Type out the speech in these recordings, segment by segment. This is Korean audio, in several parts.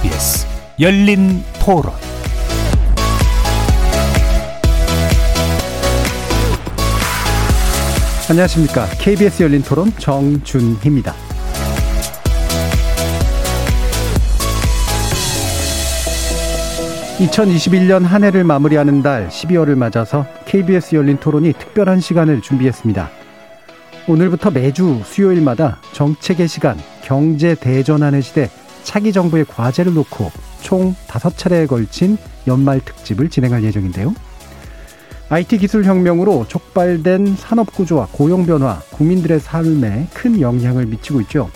KBS 열린 토론 안녕하십니까. KBS 열린 토론 정준희입니다. (2021년) 한 해를 마무리하는 달 (12월을) 맞아서 KBS 열린 토론이 특별한 시간을 준비했습니다. 오늘부터 매주 수요일마다 정책의 시간, 경제 대전환의 시대, 차기 정부의 과제를 놓고 총 다섯 차례에 걸친 연말 특집을 진행할 예정인데요. IT 기술 혁명으로 촉발된 산업 구조와 고용 변화, 국민들의 삶에 큰 영향을 미치고 있죠.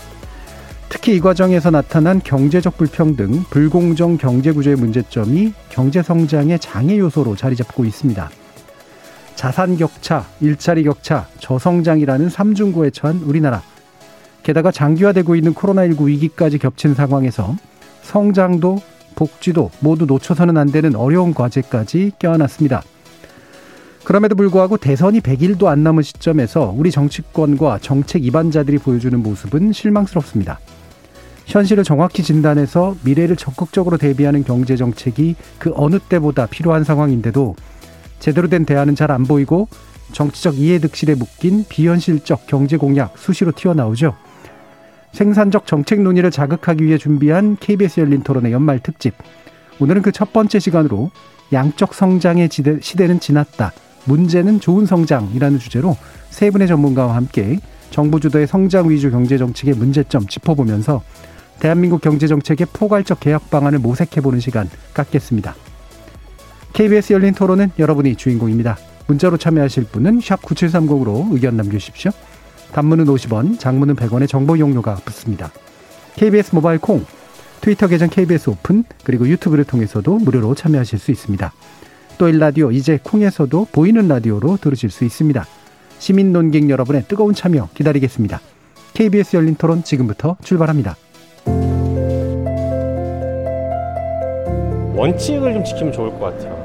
특히 이 과정에서 나타난 경제적 불평등, 불공정 경제 구조의 문제점이 경제 성장의 장애 요소로 자리 잡고 있습니다. 자산 격차, 일자리 격차, 저성장이라는 삼중고에 처한 우리나라. 게다가 장기화되고 있는 코로나19 위기까지 겹친 상황에서 성장도 복지도 모두 놓쳐서는 안 되는 어려운 과제까지 껴안았습니다. 그럼에도 불구하고 대선이 100일도 안 남은 시점에서 우리 정치권과 정책 입안자들이 보여주는 모습은 실망스럽습니다. 현실을 정확히 진단해서 미래를 적극적으로 대비하는 경제 정책이 그 어느 때보다 필요한 상황인데도 제대로 된 대안은 잘 안 보이고 정치적 이해득실에 묶인 비현실적 경제 공약 수시로 튀어나오죠. 생산적 정책 논의를 자극하기 위해 준비한 KBS 열린 토론의 연말 특집. 오늘은 그 첫 번째 시간으로 양적 성장의 시대는 지났다. 문제는 좋은 성장이라는 주제로 세 분의 전문가와 함께 정부 주도의 성장 위주 경제 정책의 문제점 짚어보면서 대한민국 경제 정책의 포괄적 개혁 방안을 모색해보는 시간 갖겠습니다. KBS 열린 토론은 여러분이 주인공입니다. 문자로 참여하실 분은 9730으로 의견 남겨주십시오. 단문은 50원, 장문은 100원의 정보 용료가 붙습니다. KBS 모바일 콩, 트위터 계정 KBS 오픈, 그리고 유튜브를 통해서도 무료로 참여하실 수 있습니다. 또 일라디오 이제 콩에서도 보이는 라디오로 들으실 수 있습니다. 시민 논객 여러분의 뜨거운 참여 기다리겠습니다. KBS 열린 토론 지금부터 출발합니다. 원칙을 좀 지키면 좋을 것 같아요.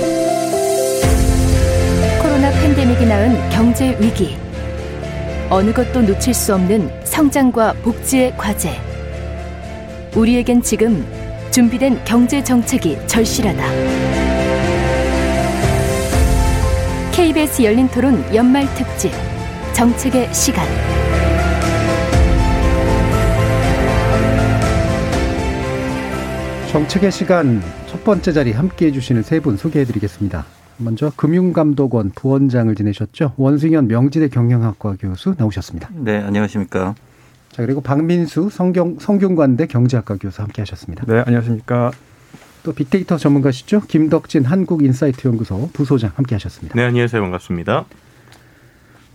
팬데믹이 낳은 경제 위기. 어느 것도 놓칠 수 없는 성장과 복지의 과제. 우리에겐 지금 준비된 경제 정책이 절실하다. KBS 열린 토론 연말 특집 정책의 시간. 정책의 시간 첫 번째 자리 함께 해주시는 세 분 소개해드리겠습니다. 먼저 금융감독원 부원장을 지내셨죠. 원승현 명지대 경영학과 교수 나오셨습니다. 네, 안녕하십니까. 자, 그리고 박민수 성경, 성균관대 경제학과 교수 함께 하셨습니다. 네, 안녕하십니까. 또 빅데이터 전문가시죠. 김덕진 한국인사이트 연구소 부소장 함께 하셨습니다. 네, 안녕하세요. 반갑습니다.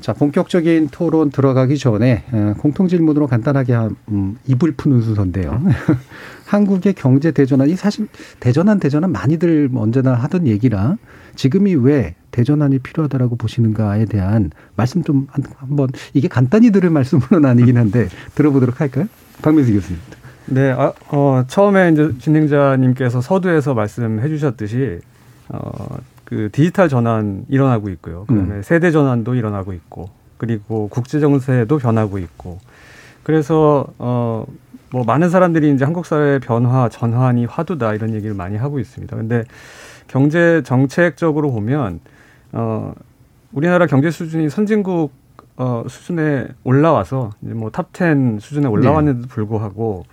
자, 본격적인 토론 들어가기 전에 어, 공통 질문으로 간단하게 한 음, 입을 푸는 순서인데요. 한국의 경제 대전환이 사실 대전환 대전환 많이들 언제나 하던 얘기라 지금이 왜 대전환이 필요하다라고 보시는가에 대한 말씀 좀 한번 이게 간단히 들을 말씀으로는 아니긴 한데 들어보도록 할까요? 박민수 교수님. 네, 아, 어, 처음에 이제 진행자님께서 서두에서 말씀해 주셨듯이 어, 그 디지털 전환 일어나고 있고요. 그다음에 음. 세대 전환도 일어나고 있고 그리고 국제 정세도 변하고 있고 그래서 어 뭐 많은 사람들이 이제 한국 사회의 변화 전환이 화두다 이런 얘기를 많이 하고 있습니다. 근데 경제 정책적으로 보면 어 우리나라 경제 수준이 선진국 어 수준에 올라와서 이제 뭐탑텐 수준에 올라왔는데도 네. 불구하고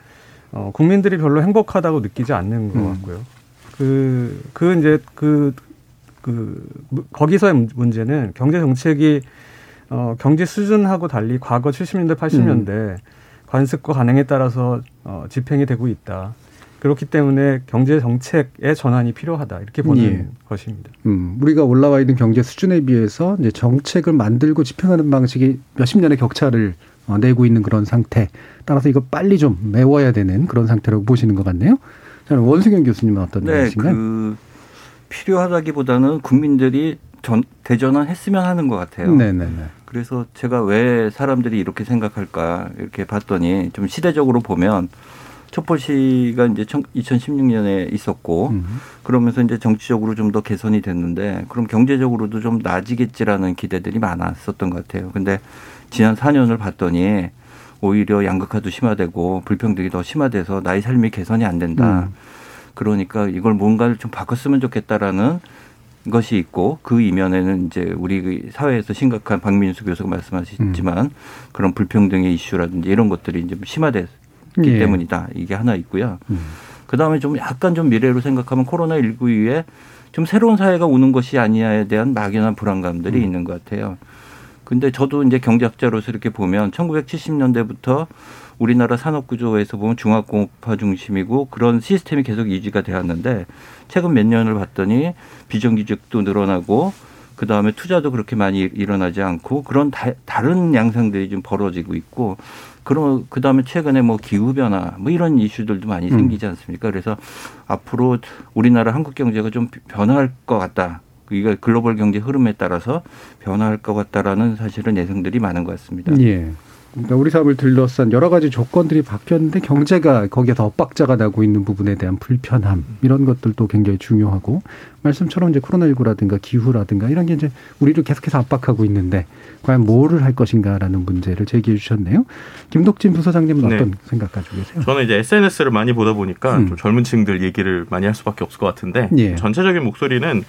어 국민들이 별로 행복하다고 느끼지 않는 것 음. 같고요. 그, 그 이제 그, 그, 거기서의 문제는 경제 정책이 어, 경제 수준하고 달리 과거 70년대, 80년대 음. 관습과 관행에 따라서 어, 집행이 되고 있다. 그렇기 때문에 경제 정책의 전환이 필요하다 이렇게 보는 예. 것입니다. 음, 우리가 올라와 있는 경제 수준에 비해서 이제 정책을 만들고 집행하는 방식이 몇십 년의 격차를 어, 내고 있는 그런 상태. 따라서 이거 빨리 좀 메워야 되는 그런 상태라고 보시는 것 같네요. 저는 원승현 교수님은 어떤 네, 생각이신가요? 그 필요하다기보다는 국민들이 전, 대전환 했으면 하는 것 같아요. 네네네. 그래서 제가 왜 사람들이 이렇게 생각할까 이렇게 봤더니 좀 시대적으로 보면 촛불시가 이제 2016년에 있었고 음. 그러면서 이제 정치적으로 좀 더 개선이 됐는데 그럼 경제적으로도 좀 나아지겠지라는 기대들이 많았었던 것 같아요. 근데 지난 4년을 봤더니 오히려 양극화도 심화되고 불평등이 더 심화돼서 나의 삶이 개선이 안 된다. 음. 그러니까 이걸 뭔가를 좀 바꿨으면 좋겠다라는 것이 있고 그 이면에는 이제 우리 사회에서 심각한 박민수 교수가 말씀하셨지만 음. 그런 불평등의 이슈라든지 이런 것들이 이제 심화됐기 예. 때문이다. 이게 하나 있고요. 음. 그 다음에 좀 약간 좀 미래로 생각하면 코로나19 이후에 좀 새로운 사회가 오는 것이 아니냐에 대한 막연한 불안감들이 음. 있는 것 같아요. 근데 저도 이제 경제학자로서 이렇게 보면 1970년대부터 우리나라 산업 구조에서 보면 중화공업화 중심이고 그런 시스템이 계속 유지가 되었는데 최근 몇 년을 봤더니 비정규직도 늘어나고 그 다음에 투자도 그렇게 많이 일어나지 않고 그런 다, 른 양상들이 좀 벌어지고 있고 그럼 그 다음에 최근에 뭐 기후 변화 뭐 이런 이슈들도 많이 음. 생기지 않습니까? 그래서 앞으로 우리나라 한국 경제가 좀 변화할 것 같다. 이게 글로벌 경제 흐름에 따라서 변화할 것 같다라는 사실은 예상들이 많은 것 같습니다. 예. 그러니까 우리 사업을 둘러싼 여러 가지 조건들이 바뀌었는데 경제가 거기에서 엇박자가 나고 있는 부분에 대한 불편함 이런 것들도 굉장히 중요하고 말씀처럼 이제 코로나19라든가 기후라든가 이런 게 이제 우리를 계속해서 압박하고 있는데 과연 뭐를 할 것인가라는 문제를 제기해 주셨네요. 김덕진 부서장님은 네. 어떤 생각 가지고 계세요? 저는 이제 SNS를 많이 보다 보니까 음. 좀 젊은 층들 얘기를 많이 할 수밖에 없을 것 같은데 예. 전체적인 목소리는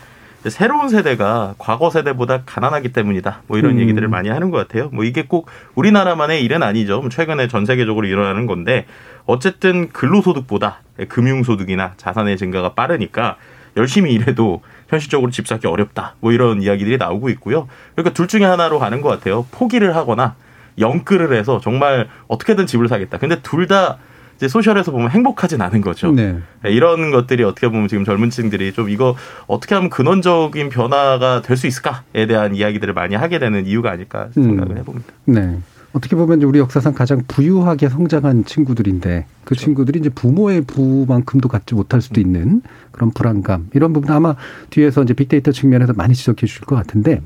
새로운 세대가 과거 세대보다 가난하기 때문이다. 뭐 이런 음. 얘기들을 많이 하는 것 같아요. 뭐 이게 꼭 우리나라만의 일은 아니죠. 뭐 최근에 전 세계적으로 일어나는 건데 어쨌든 근로소득보다 금융소득이나 자산의 증가가 빠르니까 열심히 일해도 현실적으로 집 사기 어렵다. 뭐 이런 이야기들이 나오고 있고요. 그러니까 둘 중에 하나로 가는 것 같아요. 포기를 하거나 영끌을 해서 정말 어떻게든 집을 사겠다. 근데 둘다 이제 소셜에서 보면 행복하진 않은 거죠. 네. 네. 이런 것들이 어떻게 보면 지금 젊은 층들이 좀 이거 어떻게 하면 근원적인 변화가 될 수 있을까에 대한 이야기들을 많이 하게 되는 이유가 아닐까 생각을 음. 해봅니다. 네. 어떻게 보면 우리 역사상 가장 부유하게 성장한 친구들인데 그 그렇죠. 친구들이 이제 부모의 부만큼도 갖지 못할 수도 있는 그런 불안감 이런 부분 아마 뒤에서 이제 빅데이터 측면에서 많이 지적해 주실 것 같은데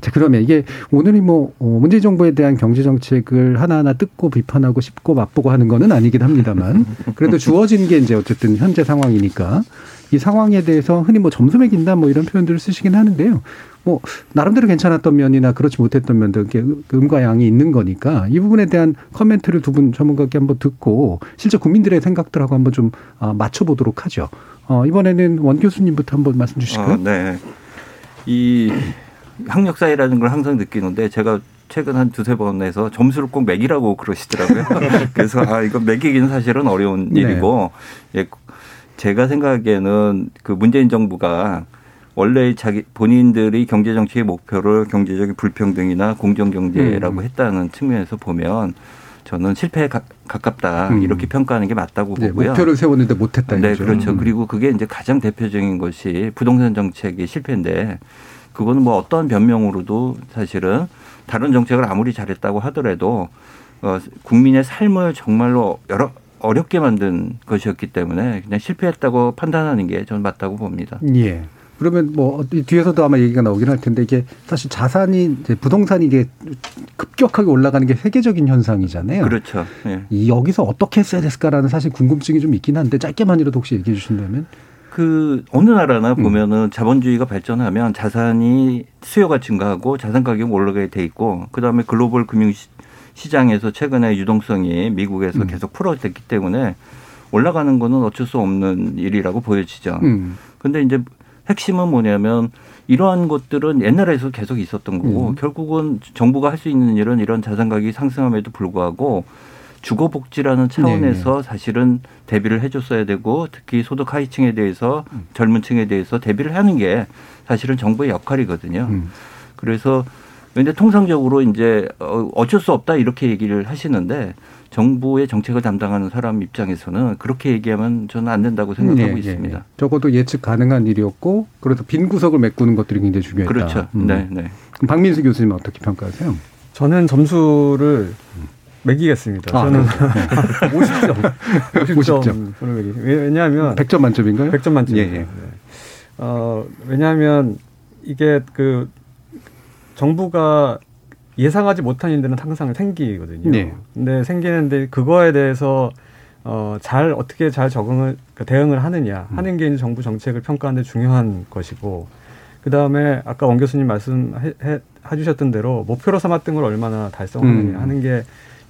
자 그러면 이게 오늘이 뭐 어, 문재인 정부에 대한 경제 정책을 하나하나 뜯고 비판하고 씹고 맛보고 하는 거는 아니긴 합니다만 그래도 주어진 게 이제 어쨌든 현재 상황이니까 이 상황에 대해서 흔히 뭐 점수 매긴다 뭐 이런 표현들을 쓰시긴 하는데요. 뭐 나름대로 괜찮았던 면이나 그렇지 못했던 면들 그 음과 양이 있는 거니까 이 부분에 대한 커멘트를 두 분 전문가께 한번 듣고 실제 국민들의 생각들하고 한번 좀 아, 맞춰보도록 하죠. 어, 이번에는 원 교수님부터 한번 말씀 주실까요? 어, 네. 이 학력사회라는 걸 항상 느끼는데 제가 최근 한 두세 번에서 점수를 꼭 매기라고 그러시더라고요. 그래서 아, 이거 매기기는 사실은 어려운 네. 일이고 예, 제가 생각하기에는 그 문재인 정부가 원래 자기 본인들이 경제 정책의 목표를 경제적인 불평등이나 공정 경제라고 음. 했다는 측면에서 보면 저는 실패에 가, 깝다 음. 이렇게 평가하는 게 맞다고 네, 보고요. 목표를 세웠는데 못했다. 네. 그렇죠. 음. 그리고 그게 이제 가장 대표적인 것이 부동산 정책의 실패인데 그거는 뭐 어떤 변명으로도 사실은 다른 정책을 아무리 잘했다고 하더라도 어, 국민의 삶을 정말로 여러 어렵게 만든 것이었기 때문에 그냥 실패했다고 판단하는 게 저는 맞다고 봅니다. 예. 그러면 뭐 뒤에서도 아마 얘기가 나오긴 할 텐데 이게 사실 자산이 이제 부동산이 이게 급격하게 올라가는 게 세계적인 현상이잖아요. 그렇죠. 예. 이 여기서 어떻게 했어야 됐을까라는 사실 궁금증이 좀 있긴 한데 짧게만이라도 혹시 얘기해 주신다면. 그 어느 나라나 음. 보면은 음. 자본주의가 발전하면 자산이 수요가 증가하고 자산 가격이 올라가게 돼 있고 그다음에 글로벌 금융 시장에서 최근에 유동성이 미국에서 음. 계속 풀어졌기 때문에 올라가는 거는 어쩔 수 없는 일이라고 보여지죠. 음. 근데 이제 핵심은 뭐냐면 이러한 것들은 옛날에서 계속 있었던 거고 음. 결국은 정부가 할 수 있는 일은 이런 자산 가격이 상승함에도 불구하고 주거 복지라는 차원에서 네. 사실은 대비를 해줬어야 되고 특히 소득 하위층에 대해서 음. 젊은 층에 대해서 대비를 하는 게 사실은 정부의 역할이거든요. 음. 그래서 근데 통상적으로 이제 어, 어쩔 수 없다 이렇게 얘기를 하시는데 정부의 정책을 담당하는 사람 입장에서는 그렇게 얘기하면 저는 안 된다고 생각하고 네, 있습니다. 네. 적어도 예측 가능한 일이었고 그래서 빈 구석을 메꾸는 것들이 굉장히 중요했다. 그렇죠. 음. 네, 네. 그럼 박민수 교수님 어떻게 평가하세요? 저는 점수를 매기겠습니다. 아, 저는 50점. 50점. 50점. 매기. 왜냐하면 100점 만점인가요? 100점 만점. 예, 예. 네. 어, 왜냐하면 이게 그 정부가 예상하지 못한 일들은 항상 생기거든요. 네. 근데 생기는데 그거에 대해서 어, 잘 어떻게 잘 적응을 그 대응을 하느냐 음. 하는 게 정부 정책을 평가하는 데 중요한 것이고 그 다음에 아까 원 교수님 말씀해 주셨던 대로 목표로 삼았던 걸 얼마나 달성하느냐 음. 하는 게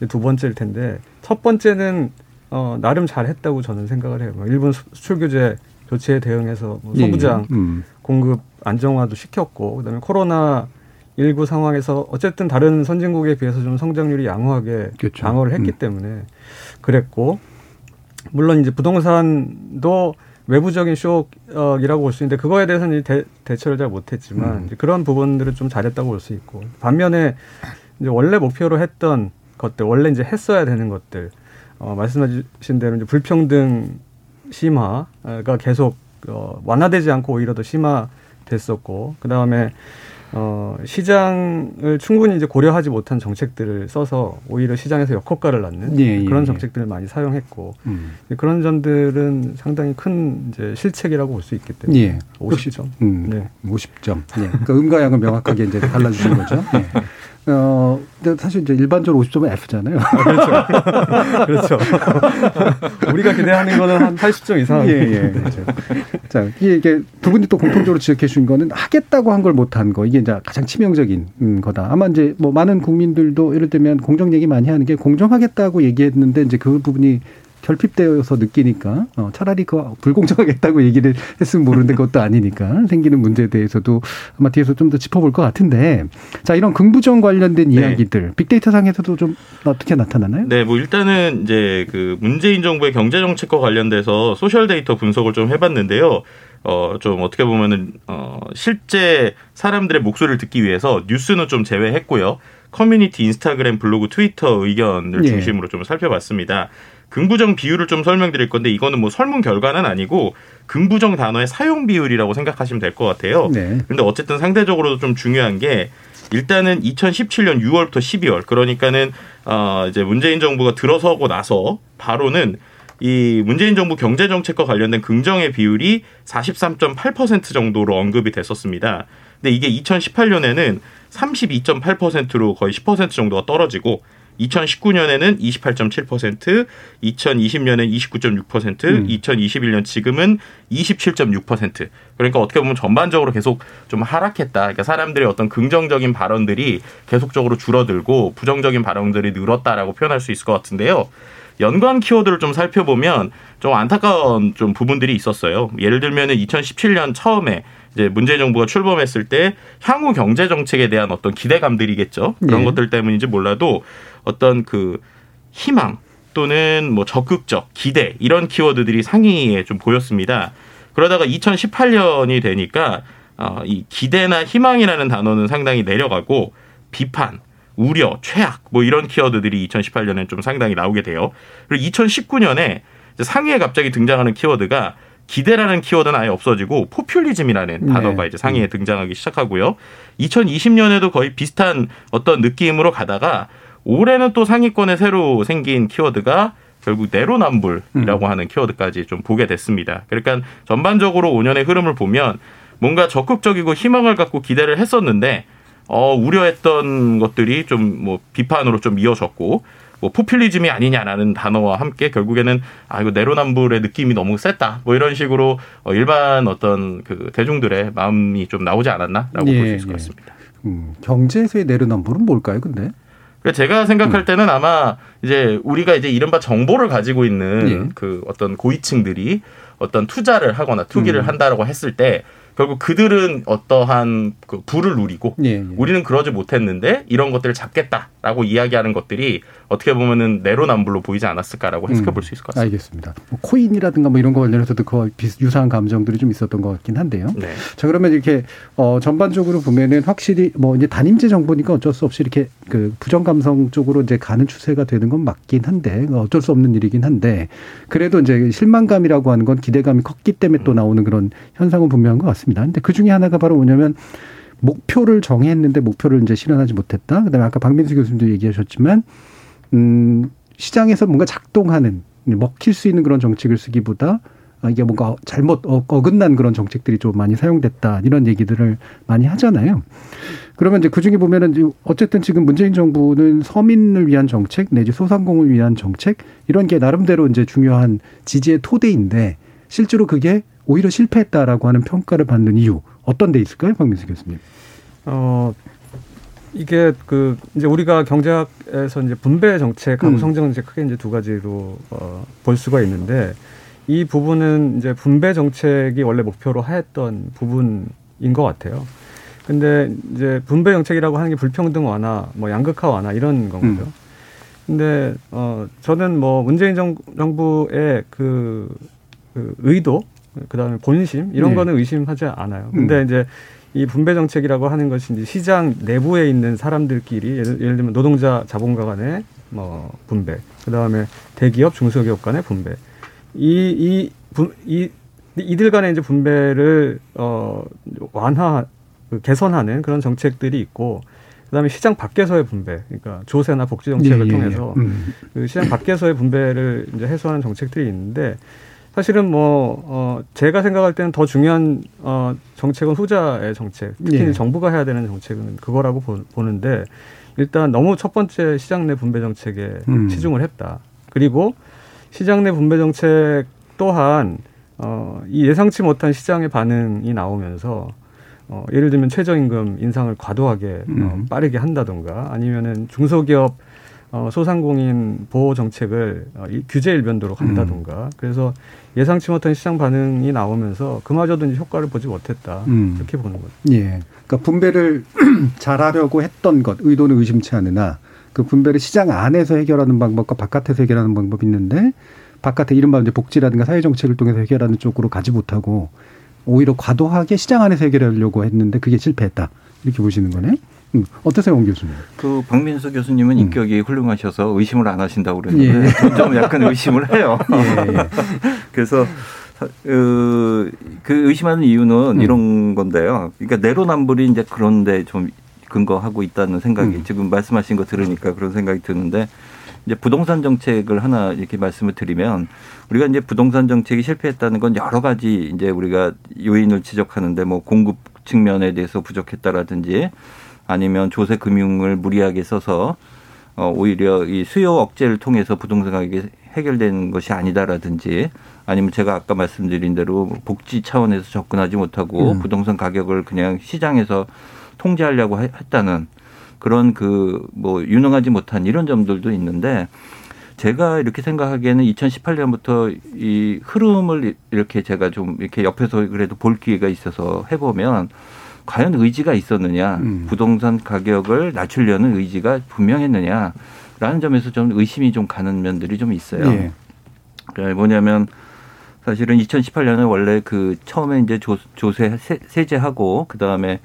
두 번째일 텐데 첫 번째는 어, 나름 잘했다고 저는 생각을 해요. 뭐 일본 수출 규제 조치에 대응해서 뭐 소부장 예, 예. 음. 공급 안정화도 시켰고 그다음에 코로나 19 상황에서 어쨌든 다른 선진국에 비해서 좀 성장률이 양호하게 그렇죠. 방어를 했기 음. 때문에 그랬고 물론 이제 부동산도 외부적인 쇼크이라고 볼 수 있는데 그거에 대해서는 대, 대처를 잘 못했지만 음. 그런 부분들을 좀 잘했다고 볼 수 있고 반면에 이제 원래 목표로 했던 것들 원래 이제 했어야 되는 것들 어, 말씀하신 대로 이제 불평등 심화가 계속 어, 완화되지 않고 오히려 더 심화됐었고 그 다음에 어, 시장을 충분히 이제 고려하지 못한 정책들을 써서 오히려 시장에서 역효과를 낳는 예, 예, 그런 예. 정책들을 많이 사용했고 음. 그런 점들은 상당히 큰 이제 실책이라고 볼 수 있기 때문에 예. 50점. 음, 네. 50점. 예. 그러니까 음과 양은 명확하게 이제 달라주신 거죠. 예. 어, 근데 사실 이제 일반적으로 50점은 F잖아요. 아, 그렇죠. 그렇죠. 우리가 기대하는 거는 한 80점 이상. 예, 예. 그렇죠. 자, 이게 두 분이 또 공통적으로 지적해 주신 거는 하겠다고 한 걸 못한 거. 이게 이제 가장 치명적인 음, 거다. 아마 이제 뭐 많은 국민들도 예를 들면 공정 얘기 많이 하는 게 공정하겠다고 얘기했는데 이제 그 부분이 결핍되어서 느끼니까 어, 차라리 그 불공정하겠다고 얘기를 했으면 모르는데 그것도 아니니까 생기는 문제에 대해서도 아마 뒤에서 좀 더 짚어볼 것 같은데 자 이런 긍부정 관련된 네. 이야기들 빅데이터 상에서도 좀 어떻게 나타나나요? 네, 뭐 일단은 이제 그 문재인 정부의 경제 정책과 관련돼서 소셜 데이터 분석을 좀 해봤는데요. 어, 좀 어떻게 보면은, 어, 실제 사람들의 목소리를 듣기 위해서 뉴스는 좀 제외했고요. 커뮤니티, 인스타그램, 블로그, 트위터 의견을 예. 중심으로 좀 살펴봤습니다. 긍부정 비율을 좀 설명드릴 건데 이거는 뭐 설문 결과는 아니고 긍부정 단어의 사용 비율이라고 생각하시면 될 것 같아요. 네. 근데 어쨌든 상대적으로도 좀 중요한 게 일단은 2017년 6월부터 12월 그러니까는 어 이제 문재인 정부가 들어서고 나서 바로는 이 문재인 정부 경제 정책과 관련된 긍정의 비율이 43.8% 정도로 언급이 됐었습니다. 근데 이게 2018년에는 32.8%로 거의 10% 정도가 떨어지고 2019년에는 28.7%, 2020년엔 29.6%, 음. 2021년 지금은 27.6%. 그러니까 어떻게 보면 전반적으로 계속 좀 하락했다. 그러니까 사람들의 어떤 긍정적인 발언들이 계속적으로 줄어들고 부정적인 발언들이 늘었다라고 표현할 수 있을 것 같은데요. 연관 키워드를 좀 살펴보면 좀 안타까운 좀 부분들이 있었어요. 예를 들면은 2017년 처음에 이제 문재인 정부가 출범했을 때 향후 경제 정책에 대한 어떤 기대감들이겠죠. 그런 네. 것들 때문인지 몰라도 어떤 그 희망 또는 뭐 적극적 기대 이런 키워드들이 상위에 좀 보였습니다. 그러다가 2018년이 되니까 어, 이 기대나 희망이라는 단어는 상당히 내려가고 비판, 우려, 최악 뭐 이런 키워드들이 2018년에 좀 상당히 나오게 돼요. 그리고 2019년에 상위에 갑자기 등장하는 키워드가 기대라는 키워드는 아예 없어지고 포퓰리즘이라는 네. 단어가 이제 상위에 등장하기 시작하고요. 2020년에도 거의 비슷한 어떤 느낌으로 가다가 올해는 또 상위권에 새로 생긴 키워드가 결국 내로남불이라고 음. 하는 키워드까지 좀 보게 됐습니다. 그러니까 전반적으로 5년의 흐름을 보면 뭔가 적극적이고 희망을 갖고 기대를 했었는데 어, 우려했던 것들이 좀 뭐 비판으로 좀 이어졌고 뭐 포퓰리즘이 아니냐라는 단어와 함께 결국에는 아 이거 내로남불의 느낌이 너무 셌다 뭐 이런 식으로 어, 일반 어떤 그 대중들의 마음이 좀 나오지 않았나라고 예, 볼수 있을 것 예. 같습니다. 음, 경제에서의 내로남불은 뭘까요, 근데? 그러니까 제가 생각할 음. 때는 아마 이제 우리가 이제 이른바 정보를 가지고 있는 예. 그 어떤 고위층들이 어떤 투자를 하거나 투기를 음. 한다라고 했을 때 결국 그들은 어떠한 그 부를 누리고 예, 예. 우리는 그러지 못했는데 이런 것들을 잡겠다 라고 이야기하는 것들이 어떻게 보면은 내로남불로 보이지 않았을까라고 해석해 볼 수 있을 것 같습니다. 알겠습니다. 뭐 코인이라든가 뭐 이런 거 관련해서도 그 유사한 감정들이 좀 있었던 것 같긴 한데요. 네. 자 그러면 이렇게 어 전반적으로 보면은 확실히 뭐 이제 단임제 정부니까 어쩔 수 없이 이렇게 그 부정 감성 쪽으로 이제 가는 추세가 되는 건 맞긴 한데 어쩔 수 없는 일이긴 한데 그래도 이제 실망감이라고 하는 건 기대감이 컸기 때문에 또 나오는 그런 현상은 분명한 것 같습니다. 근데 그 중에 하나가 바로 뭐냐면 목표를 정했는데 목표를 이제 실현하지 못했다. 그다음에 아까 박민수 교수님도 얘기하셨지만 음, 시장에서 뭔가 작동하는 먹힐 수 있는 그런 정책을 쓰기보다 아, 이게 뭔가 잘못 어, 어긋난 그런 정책들이 좀 많이 사용됐다 이런 얘기들을 많이 하잖아요. 그러면 이제 그중에 보면은 어쨌든 지금 문재인 정부는 서민을 위한 정책 내지 소상공을 위한 정책 이런 게 나름대로 이제 중요한 지지의 토대인데 실제로 그게 오히려 실패했다라고 하는 평가를 받는 이유 어떤 데 있을까요, 박민수 교수님? 어 이게 그 이제 우리가 경제학에서 이제 분배 정책하고 음. 성장 정책 크게 이제 두 가지로 어, 볼 수가 있는데 이 부분은 이제 분배 정책이 원래 목표로 하였던 부분인 것 같아요. 근데 이제 분배 정책이라고 하는 게 불평등 완화, 뭐 양극화 완화 이런 건 거죠. 음. 근데 어 저는 뭐 문재인 정, 정부의 그, 그 의도, 그다음에 본심 이런 네. 거는 의심하지 않아요. 근데 음. 이제 이 분배 정책이라고 하는 것이 이제 시장 내부에 있는 사람들끼리 예를, 예를 들면 노동자 자본가 간의 뭐 분배, 그다음에 대기업 중소기업 간의 분배. 이, 이, 이, 이들 간의 이제 분배를, 어, 완화, 그 개선하는 그런 정책들이 있고, 그다음에 시장 밖에서의 분배, 그러니까 조세나 복지 정책을 예, 예, 예. 통해서 음. 그 시장 밖에서의 분배를 이제 해소하는 정책들이 있는데 사실은 뭐 어, 제가 생각할 때는 더 중요한 어, 정책은 후자의 정책, 특히 예. 정부가 해야 되는 정책은 그거라고 보, 는데 일단 너무 첫 번째 시장 내 분배 정책에 음. 치중을 했다. 그리고 시장 내 분배 정책 또한 어, 이 예상치 못한 시장의 반응이 나오면서 어, 예를 들면 최저임금 인상을 과도하게 어, 음. 어, 빠르게 한다던가 아니면은 중소기업 어, 소상공인 보호 정책을 어, 이, 규제 일변도로 간다던가 음. 그래서 예상치 못한 시장 반응이 나오면서 그마저도 이제 효과를 보지 못했다 음. 이렇게 보는 거죠. 예. 그러니까 분배를 잘하려고 했던 것 의도는 의심치 않으나 그 분배를 시장 안에서 해결하는 방법과 바깥에서 해결하는 방법이 있는데 바깥에 이른바 이제 복지라든가 사회 정책을 통해서 해결하는 쪽으로 가지 못하고 오히려 과도하게 시장 안에서 해결하려고 했는데 그게 실패했다. 이렇게 보시는 거네. 음, 어떠세요, 원 교수님? 그 박민수 교수님은 음. 인격이 훌륭하셔서 의심을 안 하신다고 그랬는데 예. 좀 약간 의심을 해요. 예, 예. 그래서 그, 그 의심하는 이유는 음. 이런 건데요. 그러니까 내로남불이 이제 그런데 좀 근거하고 있다는 생각이 음. 지금 말씀하신 거 들으니까 그런 생각이 드는데 이제 부동산 정책을 하나 이렇게 말씀을 드리면 우리가 이제 부동산 정책이 실패했다는 건 여러 가지 이제 우리가 요인을 지적하는데 뭐 공급 측면에 대해서 부족했다라든지 아니면 조세 금융을 무리하게 써서 어 오히려 이 수요 억제를 통해서 부동산 가격이 해결되는 것이 아니다라든지 아니면 제가 아까 말씀드린 대로 복지 차원에서 접근하지 못하고 음. 부동산 가격을 그냥 시장에서 통제하려고 했다는 그런 그 뭐 유능하지 못한 이런 점들도 있는데 제가 이렇게 생각하기에는 2018년부터 이 흐름을 이렇게 제가 좀 이렇게 옆에서 그래도 볼 기회가 있어서 해보면 과연 의지가 있었느냐, 음. 부동산 가격을 낮추려는 의지가 분명했느냐라는 점에서 좀 의심이 좀 가는 면들이 좀 있어요. 예. 그러니까 뭐냐면 사실은 2018년에 원래 그 처음에 이제 조, 조세 세제하고 그 다음에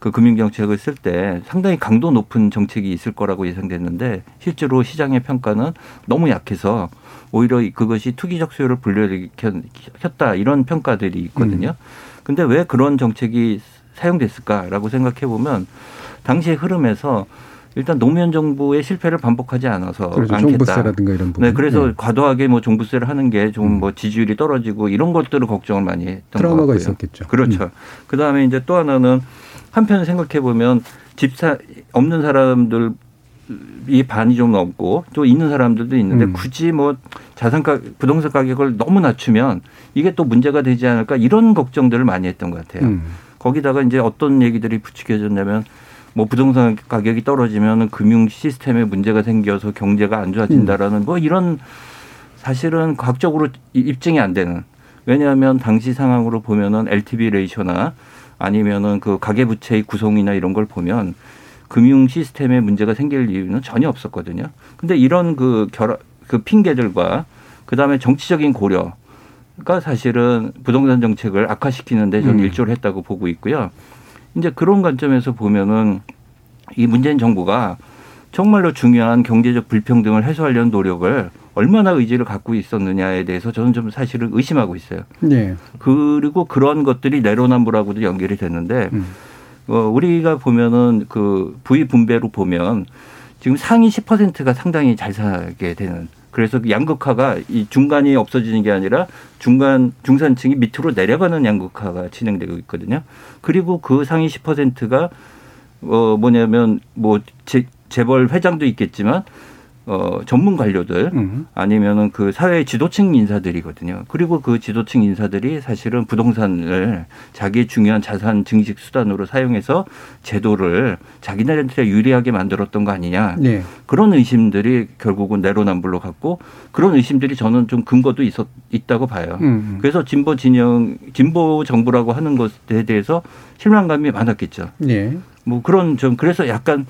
그 금융정책을 쓸 때 상당히 강도 높은 정책이 있을 거라고 예상됐는데 실제로 시장의 평가는 너무 약해서 오히려 그것이 투기적 수요를 불러일으켰다 이런 평가들이 있거든요. 음. 근데 왜 그런 정책이 사용됐을까라고 생각해 보면 당시의 흐름에서 일단 노무현 정부의 실패를 반복하지 않아서 그렇죠. 않겠다. 종부세라든가 이런 부분. 네, 그래서 네. 과도하게 뭐 종부세를 하는 게 좀뭐 음. 지지율이 떨어지고 이런 것들을 걱정을 많이 했던 트라우마가 있었겠죠. 그렇죠. 음. 그 다음에 이제 또 하나는 한편 생각해 보면 집사 없는 사람들 이 반이 좀 넘고 또 있는 사람들도 있는데 음. 굳이 뭐 자산 가 부동산 가격을 너무 낮추면 이게 또 문제가 되지 않을까 이런 걱정들을 많이 했던 것 같아요. 음. 거기다가 이제 어떤 얘기들이 부추겨졌냐면 뭐 부동산 가격이 떨어지면 금융 시스템에 문제가 생겨서 경제가 안 좋아진다라는 음. 뭐 이런 사실은 과학적으로 입증이 안 되는 왜냐하면 당시 상황으로 보면은 LTV 레이쇼나 아니면은 그 가계부채의 구성이나 이런 걸 보면 금융 시스템에 문제가 생길 이유는 전혀 없었거든요. 근데 이런 그 결합, 그 핑계들과 그 다음에 정치적인 고려 가 사실은 부동산 정책을 악화시키는데 저는 음. 일조를 했다고 보고 있고요. 이제 그런 관점에서 보면은 이 문재인 정부가 정말로 중요한 경제적 불평등을 해소하려는 노력을 얼마나 의지를 갖고 있었느냐에 대해서 저는 좀 사실은 의심하고 있어요. 네. 그리고 그런 것들이 내로남불하고도 연결이 됐는데 음. 어, 우리가 보면은 그 부위 분배로 보면 지금 상위 10%가 상당히 잘 살게 되는 그래서 그 양극화가 이 중간이 없어지는 게 아니라 중간 중산층이 밑으로 내려가는 양극화가 진행되고 있거든요. 그리고 그 상위 10%가 어 뭐냐면 뭐 재, 재벌 회장도 있겠지만 어, 전문 관료들 음. 아니면은 그 사회 지도층 인사들이거든요. 그리고 그 지도층 인사들이 사실은 부동산을 자기 중요한 자산 증식 수단으로 사용해서 제도를 자기네한테 유리하게 만들었던 거 아니냐. 네. 그런 의심들이 결국은 내로남불로 갔고 그런 의심들이 저는 좀 근거도 있었 있다고 봐요. 음. 음. 그래서 진보 진영 진보 정부라고 하는 것에 대해서 실망감이 많았겠죠. 네. 뭐 그런 좀 그래서 약간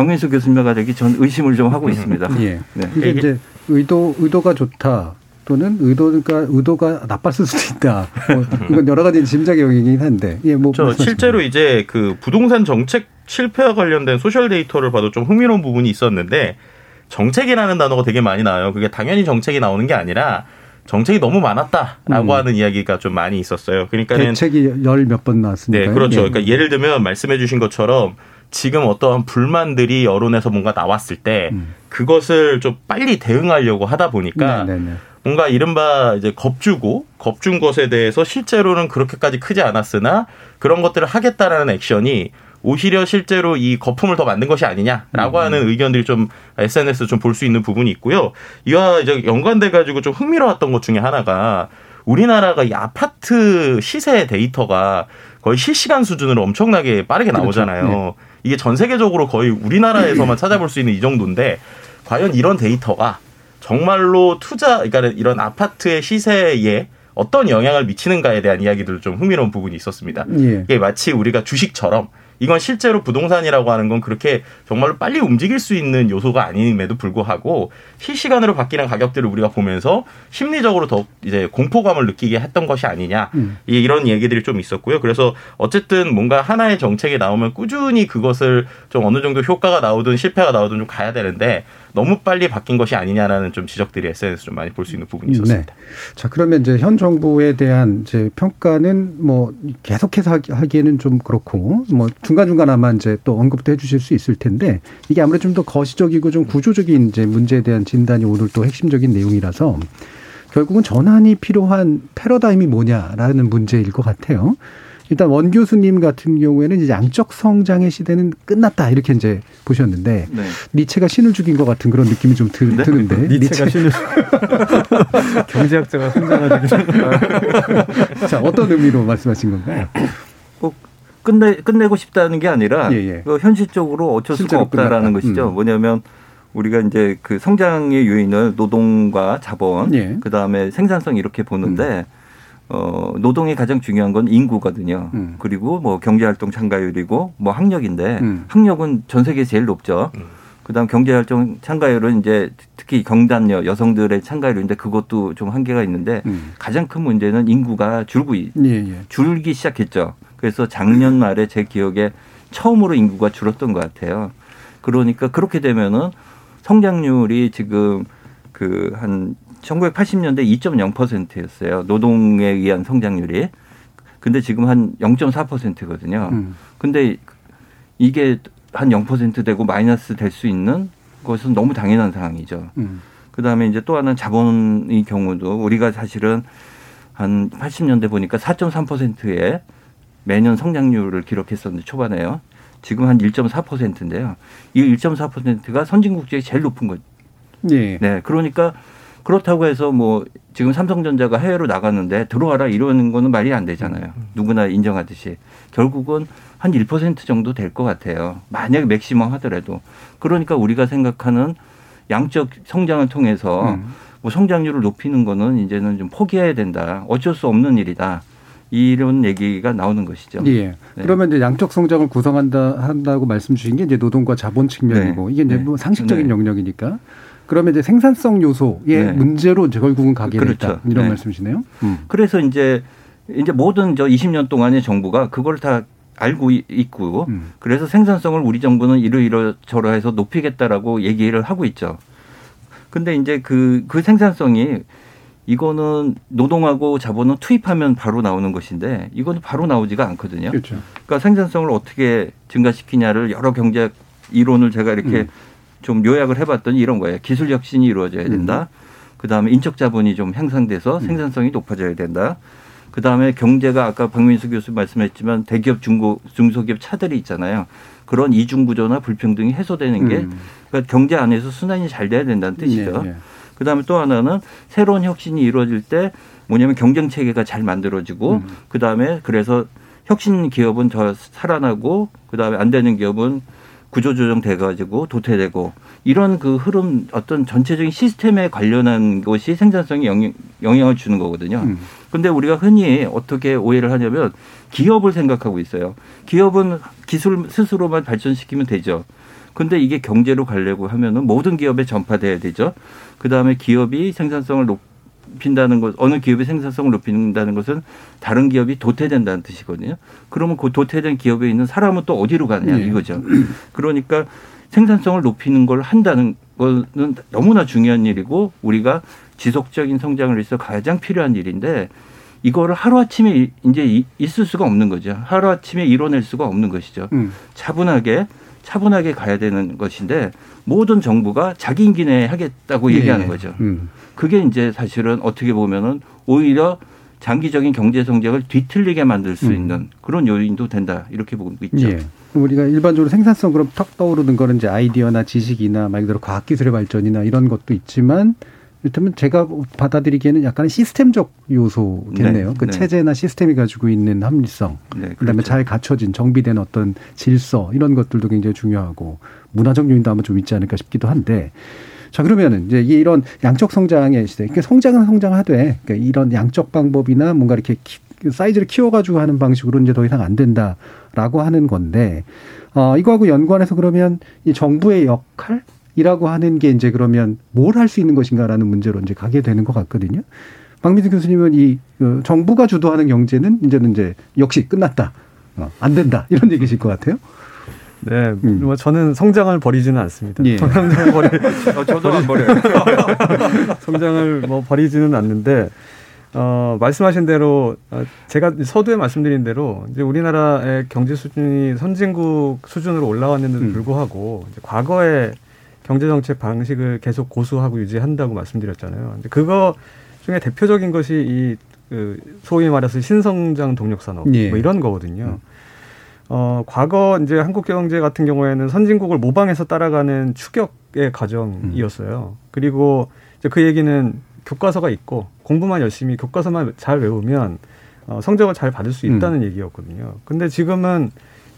박민수 교수님과 되기 전 의심을 좀 하고 있습니다. 예. 네. 이게 이제 의도 의도가 좋다. 또는 의도가 의도가 나빴을 수도 있다. 뭐 이건 여러 가지 짐작의 영역이긴 한데. 예, 뭐 저 실제로 이제 그 부동산 정책 실패와 관련된 소셜 데이터를 봐도 좀 흥미로운 부분이 있었는데 정책이라는 단어가 되게 많이 나와요. 그게 당연히 정책이 나오는 게 아니라 정책이 너무 많았다라고 음. 하는 이야기가 좀 많이 있었어요. 그러니까는 대책이 열 몇 번 나왔으니까. 네, 그렇죠. 예. 그러니까 예를 들면 말씀해 주신 것처럼 지금 어떠한 불만들이 여론에서 뭔가 나왔을 때 음. 그것을 좀 빨리 대응하려고 하다 보니까 네네네. 네, 네. 뭔가 이른바 이제 겁주고 겁준 것에 대해서 실제로는 그렇게까지 크지 않았으나 그런 것들을 하겠다라는 액션이 오히려 실제로 이 거품을 더 만든 것이 아니냐라고 음. 하는 의견들이 좀 SNS 좀볼 수 있는 부분이 있고요. 이와 이제 연관돼 가지고 좀 흥미로웠던 것 중에 하나가 우리나라가 이 아파트 시세 데이터가 거의 실시간 수준으로 엄청나게 빠르게 그렇죠. 나오잖아요. 그렇죠. 네. 이게 전 세계적으로 거의 우리나라에서만 찾아볼 수 있는 이 정도인데 과연 이런 데이터가 정말로 투자 그러니까 이런 아파트의 시세에 어떤 영향을 미치는가에 대한 이야기들 좀 흥미로운 부분이 있었습니다. 예. 이게 마치 우리가 주식처럼 이건 실제로 부동산이라고 하는 건 그렇게 정말로 빨리 움직일 수 있는 요소가 아님에도 불구하고 실시간으로 바뀌는 가격들을 우리가 보면서 심리적으로 더 이제 공포감을 느끼게 했던 것이 아니냐 음. 이런 얘기들이 좀 있었고요. 그래서 어쨌든 뭔가 하나의 정책이 나오면 꾸준히 그것을 좀 어느 정도 효과가 나오든 실패가 나오든 좀 가야 되는데 너무 빨리 바뀐 것이 아니냐라는 좀 지적들이 SNS 좀 많이 볼 수 있는 부분이 있었습니다. 네. 자 그러면 이제 현 정부에 대한 이제 평가는 뭐 계속해서 하기에는 좀 그렇고 뭐 중간 중간 아마 이제 또 언급도 해 주실 수 있을 텐데 이게 아무래도 좀 더 거시적이고 좀 구조적인 이제 문제에 대한 진단이 오늘 또 핵심적인 내용이라서 결국은 전환이 필요한 패러다임이 뭐냐라는 문제일 것 같아요. 일단 원 교수님 같은 경우에는 이제 양적 성장의 시대는 끝났다 이렇게 이제 보셨는데 네. 니체가 신을 죽인 것 같은 그런 느낌이 좀 드, 네? 드는데 니체가 니체. 신을 경제학자가 혼자가 자 어떤 의미로 말씀하신 건가요? 꼭 끝내 끝내고 싶다는 게 아니라 예, 예. 그 현실적으로 어쩔 수가 없다라는 끝났다. 것이죠. 음. 뭐냐면 우리가 이제 그 성장의 요인을 노동과 자본, 예. 그 다음에 생산성 이렇게 보는데. 음. 어, 노동이 가장 중요한 건 인구거든요. 음. 그리고 뭐 경제활동 참가율이고 뭐 학력인데 음. 학력은 전 세계 제일 높죠. 음. 그다음 경제활동 참가율은 이제 특히 경단녀 여성들의 참가율인데 그것도 좀 한계가 있는데 음. 가장 큰 문제는 인구가 줄고 예, 예. 줄기 시작했죠. 그래서 작년 말에 제 기억에 처음으로 인구가 줄었던 것 같아요. 그러니까 그렇게 되면은 성장률이 지금 그한 1980년대 2.0%였어요. 노동에 의한 성장률이. 근데 지금 한 0.4%거든요. 음. 근데 이게 한 0% 되고 마이너스 될 수 있는 것은 너무 당연한 상황이죠. 음. 그 다음에 이제 또 하나는 자본의 경우도 우리가 사실은 한 80년대 보니까 4.3%의 매년 성장률을 기록했었는데 초반에요. 지금 한 1.4%인데요. 이 1.4%가 선진국 중에 제일 높은 거죠. 예. 네. 그러니까 그렇다고 해서 뭐 지금 삼성전자가 해외로 나갔는데 들어와라 이러는 거는 말이 안 되잖아요. 누구나 인정하듯이. 결국은 한 1% 정도 될 것 같아요. 만약에 맥시멈 하더라도. 그러니까 우리가 생각하는 양적 성장을 통해서 음. 뭐 성장률을 높이는 거는 이제는 좀 포기해야 된다. 어쩔 수 없는 일이다. 이런 얘기가 나오는 것이죠. 예. 네. 그러면 이제 양적 성장을 구성한다 한다고 말씀 주신 게 이제 노동과 자본 측면이고 네. 이게 이제 네. 뭐 상식적인 네. 영역이니까 그러면 이제 생산성 요소의 네. 문제로 이제 결국은 가게 그렇죠. 됐다 이런 네. 말씀이시네요. 음. 그래서 이제 이제 모든 저 20년 동안의 정부가 그걸 다 알고 있고 음. 그래서 생산성을 우리 정부는 이러이러저러해서 높이겠다라고 얘기를 하고 있죠. 근데 이제 그그 그 생산성이 이거는 노동하고 자본은 투입하면 바로 나오는 것인데 이거는 바로 나오지가 않거든요. 그렇죠. 그러니까 생산성을 어떻게 증가시키냐를 여러 경제 이론을 제가 이렇게 음. 좀 요약을 해봤더니 이런 거예요. 기술 혁신이 이루어져야 된다. 음. 그 다음에 인적 자본이 좀 향상돼서 음. 생산성이 높아져야 된다. 그 다음에 경제가 아까 박민수 교수 말씀했지만 대기업 중고 중소기업 차들이 있잖아요. 그런 이중 구조나 불평등이 해소되는 게 음. 그러니까 경제 안에서 순환이 잘 돼야 된다는 뜻이죠. 예, 예. 그 다음에 또 하나는 새로운 혁신이 이루어질 때 뭐냐면 경쟁 체계가 잘 만들어지고 음. 그 다음에 그래서 혁신 기업은 더 살아나고 그 다음에 안 되는 기업은 구조조정 돼가지고 도태되고 이런 그 흐름 어떤 전체적인 시스템에 관련한 것이 생산성에 영향, 영향을 주는 거거든요. 음. 근데 우리가 흔히 어떻게 오해를 하냐면 기업을 생각하고 있어요. 기업은 기술 스스로만 발전시키면 되죠. 근데 이게 경제로 가려고 하면은 모든 기업에 전파돼야 되죠. 그 다음에 기업이 생산성을 높 인다는 것, 어느 기업이 생산성을 높인다는 것은 다른 기업이 도태된다는 뜻이거든요. 그러면 그 도태된 기업에 있는 사람은 또 어디로 가느냐 네. 이거죠. 그러니까 생산성을 높이는 걸 한다는 거는 너무나 중요한 일이고 우리가 지속적인 성장을 위해서 가장 필요한 일인데 이거를 하루아침에 이제 있을 수가 없는 거죠. 하루아침에 이뤄낼 수가 없는 것이죠. 음. 차분하게 차분하게 가야 되는 것인데 모든 정부가 자기 임기 내에 하겠다고 예. 얘기하는 거죠. 음. 그게 이제 사실은 어떻게 보면은 오히려 장기적인 경제 성장을 뒤틀리게 만들 수 음. 있는 그런 요인도 된다 이렇게 보고 있죠. 예. 우리가 일반적으로 생산성 그럼 턱 떠오르는 거는 이제 아이디어나 지식이나 말 그대로 과학기술의 발전이나 이런 것도 있지만 이를테면 제가 받아들이기에는 약간 시스템적 요소겠네요. 네, 그 네. 체제나 시스템이 가지고 있는 합리성, 네, 그렇죠. 그다음에 잘 갖춰진 정비된 어떤 질서 이런 것들도 굉장히 중요하고 문화적 요인도 아마 좀 있지 않을까 싶기도 한데. 자 그러면은 이제 이런 양적 성장의 시대, 그러니까 성장은 성장하되 그러니까 이런 양적 방법이나 뭔가 이렇게 사이즈를 키워가지고 하는 방식으로 이제 더 이상 안 된다라고 하는 건데 어 이거하고 연관해서 그러면 이 정부의 역할 이라고 하는 게 이제 그러면 뭘 할 수 있는 것인가라는 문제로 이제 가게 되는 것 같거든요. 박민수 교수님은 이그 정부가 주도하는 경제는 이제는 이제 역시 끝났다. 어, 안 된다. 이런 얘기실 것 같아요. 네, 음. 뭐 저는 성장을 버리지는 않습니다. 예. 성장을 버리, 어, 저도 안 버려요. 성장을 뭐 버리지는 않는데, 어, 말씀하신 대로, 어, 제가 서두에 말씀드린 대로, 이제 우리나라의 경제 수준이 선진국 수준으로 올라왔는데도 음. 불구하고, 과거에 경제정책 방식을 계속 고수하고 유지한다고 말씀드렸잖아요. 근데 그거 중에 대표적인 것이 이 그 소위 말해서 신성장 동력 산업 예. 뭐 이런 거거든요. 음. 어, 과거 이제 한국 경제 같은 경우에는 선진국을 모방해서 따라가는 추격의 과정이었어요. 음. 그리고 이제 그 얘기는 교과서가 있고 공부만 열심히 교과서만 잘 외우면 어, 성적을 잘 받을 수 있다는 음. 얘기였거든요. 근데 지금은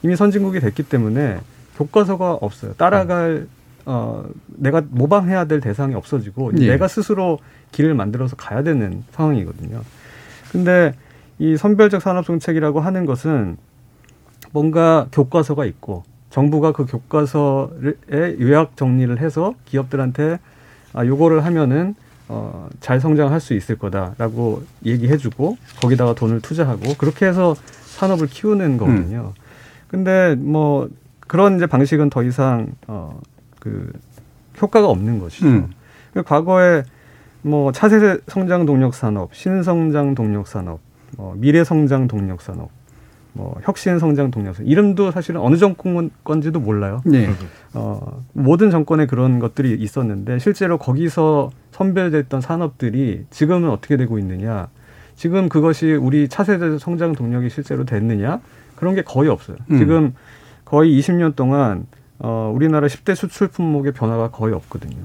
이미 선진국이 됐기 때문에 교과서가 없어요. 따라갈 음. 어, 내가 모방해야 될 대상이 없어지고 예. 내가 스스로 길을 만들어서 가야 되는 상황이거든요. 근데 이 선별적 산업 정책이라고 하는 것은 뭔가 교과서가 있고 정부가 그 교과서의 요약 정리를 해서 기업들한테 아 요거를 하면은 어, 잘 성장할 수 있을 거다라고 얘기해주고 거기다가 돈을 투자하고 그렇게 해서 산업을 키우는 거거든요. 음. 근데 뭐 그런 이제 방식은 더 이상 어, 그 효과가 없는 것이죠. 음. 그 과거에 뭐 차세대 성장 동력 산업, 신성장 동력 산업, 뭐 미래 성장 동력 산업, 뭐 혁신 성장 동력 산업 이름도 사실은 어느 정권 건지도 몰라요. 네. 어, 모든 정권에 그런 것들이 있었는데 실제로 거기서 선별됐던 산업들이 지금은 어떻게 되고 있느냐? 지금 그것이 우리 차세대 성장 동력이 실제로 됐느냐? 그런 게 거의 없어요. 음. 지금 거의 20년 동안 어, 우리나라 10대 수출 품목의 변화가 거의 없거든요.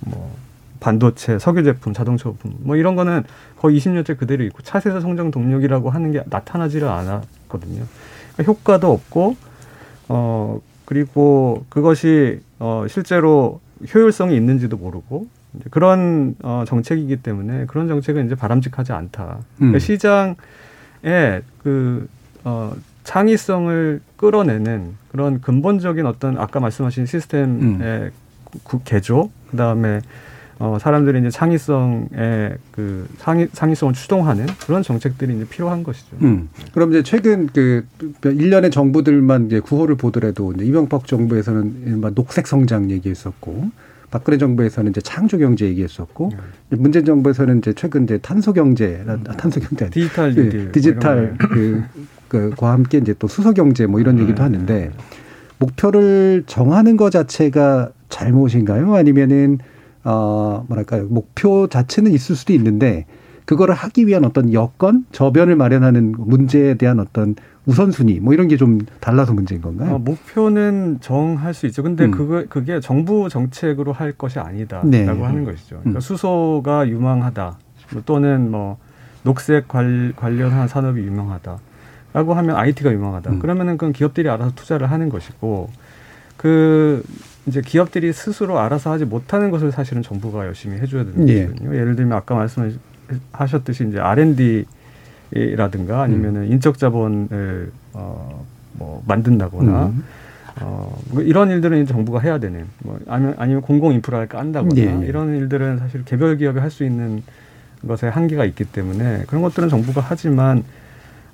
뭐 반도체, 석유 제품, 자동차 부품 뭐 이런 거는 거의 20년째 그대로 있고 차세대 성장 동력이라지고 하는 게 나타나지를 않았거든요. 그러니까 효과도 없고 어 그리고 그것이 어 실제로 효율성이 있는지도 모르고 이제 그런 어 정책이기 때문에 그런 정책은 이제 바람직하지 않다. 그러니까 음. 시장에 그어 창의성을 끌어내는 그런 근본적인 어떤 아까 말씀하신 시스템의 음. 개조, 그 다음에 어, 사람들이 이제 창의성의 그 상위, 상위성을 추동하는 그런 정책들이 이제 필요한 것이죠. 음. 그럼 이제 최근 그 일련의 정부들만 이제 구호를 보더라도 이제 이명박 정부에서는 녹색 성장 얘기했었고 박근혜 정부에서는 이제 창조 경제 얘기했었고 네. 문재인 정부에서는 이제 최근 이제 탄소 경제, 음. 탄소 경제 디지털 네, 디지털 그 그과 함께 이제 또 수소 경제 뭐 이런 음. 얘기도 하는데 목표를 정하는 것 자체가 잘못인가요? 아니면은 어 뭐랄까요 목표 자체는 있을 수도 있는데 그거를 하기 위한 어떤 여건 저변을 마련하는 문제에 대한 어떤 우선순위 뭐 이런 게 좀 달라서 문제인 건가요? 어, 목표는 정할 수 있죠. 근데 음. 그거 그게 정부 정책으로 할 것이 아니다라고 네. 하는 것이죠. 그러니까 음. 수소가 유망하다 또는 뭐 녹색 관, 관련한 산업이 유명하다 라고 하면 IT가 유명하다. 음. 그러면은 그건 기업들이 알아서 투자를 하는 것이고 그 이제 기업들이 스스로 알아서 하지 못하는 것을 사실은 정부가 열심히 해줘야 되는 예. 거거든요. 예를 들면 아까 말씀하셨듯이 이제 R&D 라든가 아니면은 음. 인적 자본을 어뭐 만든다거나 음. 어 뭐 이런 일들은 정부가 해야 되는 뭐 아니면 아니면 공공 인프라를 깐다거나 예, 예. 이런 일들은 사실 개별 기업이 할 수 있는 것에 한계가 있기 때문에 그런 것들은 정부가 하지만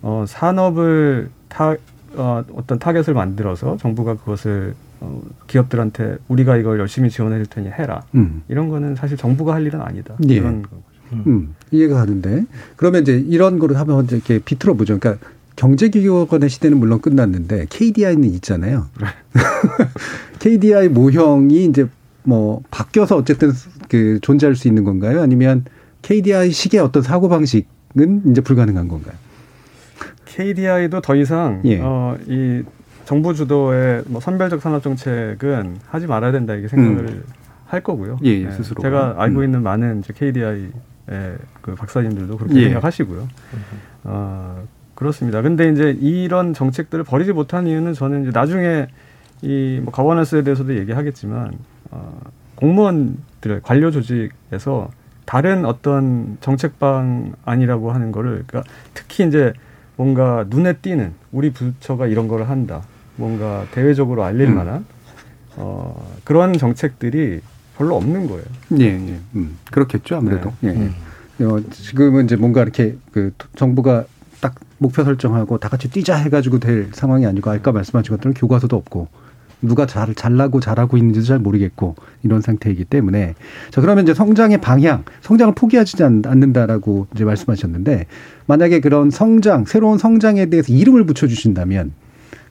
어 산업을 타 어, 어떤 타겟을 만들어서 정부가 그것을 어, 기업들한테 우리가 이걸 열심히 지원해 줄 테니 해라. 음. 이런 거는 사실 정부가 할 일은 아니다. 예. 거죠. 음. 음. 이해가 가는데 그러면 이제 이런 거를 하면 이렇게 비틀어 보죠. 그러니까 경제기업권의 시대는 물론 끝났는데 KDI는 있잖아요. KDI 모형이 이제 뭐 바뀌어서 어쨌든 그 존재할 수 있는 건가요? 아니면 KDI 식의 어떤 사고 방식은 이제 불가능한 건가요? KDI도 더 이상 예. 어, 이 정부 주도의 뭐 선별적 산업 정책은 하지 말아야 된다 이게 생각을 음. 할 거고요. 예, 예, 스스로. 제가 알고 음. 있는 많은 이제 KDI 그 박사님들도 그렇게 예. 생각하시고요. 어, 그렇습니다. 근데 이제 이런 정책들을 버리지 못한 이유는 저는 이제 나중에 이 뭐 가버넌스에 대해서도 얘기하겠지만 어, 공무원들 관료 조직에서 다른 어떤 정책 방안이라고 하는 거를 그러니까 특히 이제 뭔가 눈에 띄는 우리 부처가 이런 거를 한다. 뭔가 대외적으로 알릴 음. 만한 어, 그런 정책들이 별로 없는 거예요. 예, 예. 음, 그렇겠죠 아무래도. 네. 예. 음. 어, 지금은 이제 뭔가 이렇게 그 정부가 딱 목표 설정하고 다 같이 뛰자 해가지고 될 상황이 아니고 아까 말씀하신 것처럼 교과서도 없고 누가 잘 잘나고 잘하고 있는지도 잘 모르겠고 이런 상태이기 때문에 자 그러면 이제 성장의 방향 성장을 포기하지 않는다라고 이제 말씀하셨는데 만약에 그런 성장 새로운 성장에 대해서 이름을 붙여 주신다면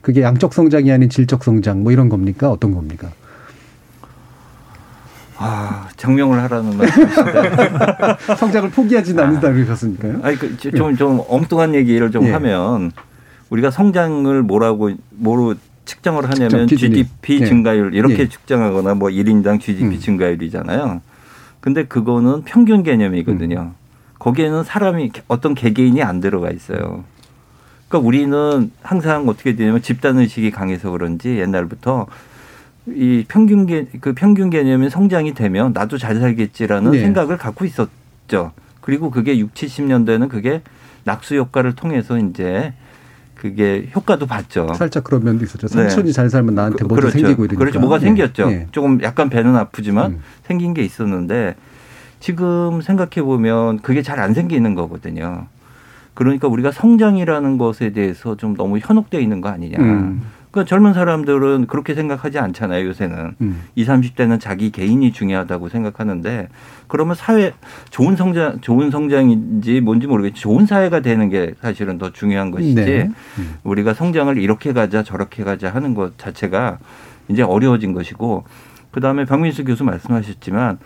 그게 양적 성장이 아닌 질적 성장 뭐 이런 겁니까 어떤 겁니까? 아, 증명을 하라는 말씀이신데. 성장을 포기하지는 않는다 그러셨으니까요. 아니, 그, 좀, 좀 엉뚱한 얘기를 좀 예. 하면 우리가 성장을 뭐라고, 뭐로 측정을 하냐면 GDP 예. 증가율 이렇게 예. 측정하거나 뭐 1인당 GDP 음. 증가율이잖아요. 근데 그거는 평균 개념이거든요. 음. 거기에는 사람이 어떤 개개인이 안 들어가 있어요. 그러니까 우리는 항상 어떻게 되냐면 집단 의식이 강해서 그런지 옛날부터 이 평균 개, 그 평균 개념이 성장이 되면 나도 잘 살겠지라는 네. 생각을 갖고 있었죠. 그리고 그게 6, 70년대는 그게 낙수 효과를 통해서 이제 그게 효과도 봤죠. 살짝 그런 면도 있었죠. 네. 삼촌이 네. 잘 살면 나한테 뭐가 그렇죠. 생기고 이러니까. 그렇죠. 뭐가 네. 생겼죠. 네. 조금 약간 배는 아프지만 음. 생긴 게 있었는데 지금 생각해 보면 그게 잘 안 생기는 거거든요. 그러니까 우리가 성장이라는 것에 대해서 좀 너무 현혹되어 있는 거 아니냐. 음. 그러니까 젊은 사람들은 그렇게 생각하지 않잖아요, 요새는. 음. 20, 30대는 자기 개인이 중요하다고 생각하는데 그러면 사회 좋은 성장 좋은 성장인지 뭔지 모르겠지 좋은 사회가 되는 게 사실은 더 중요한 것이지. 네. 음. 우리가 성장을 이렇게 가자 저렇게 가자 하는 것 자체가 이제 어려워진 것이고 그다음에 박민수 교수 말씀하셨지만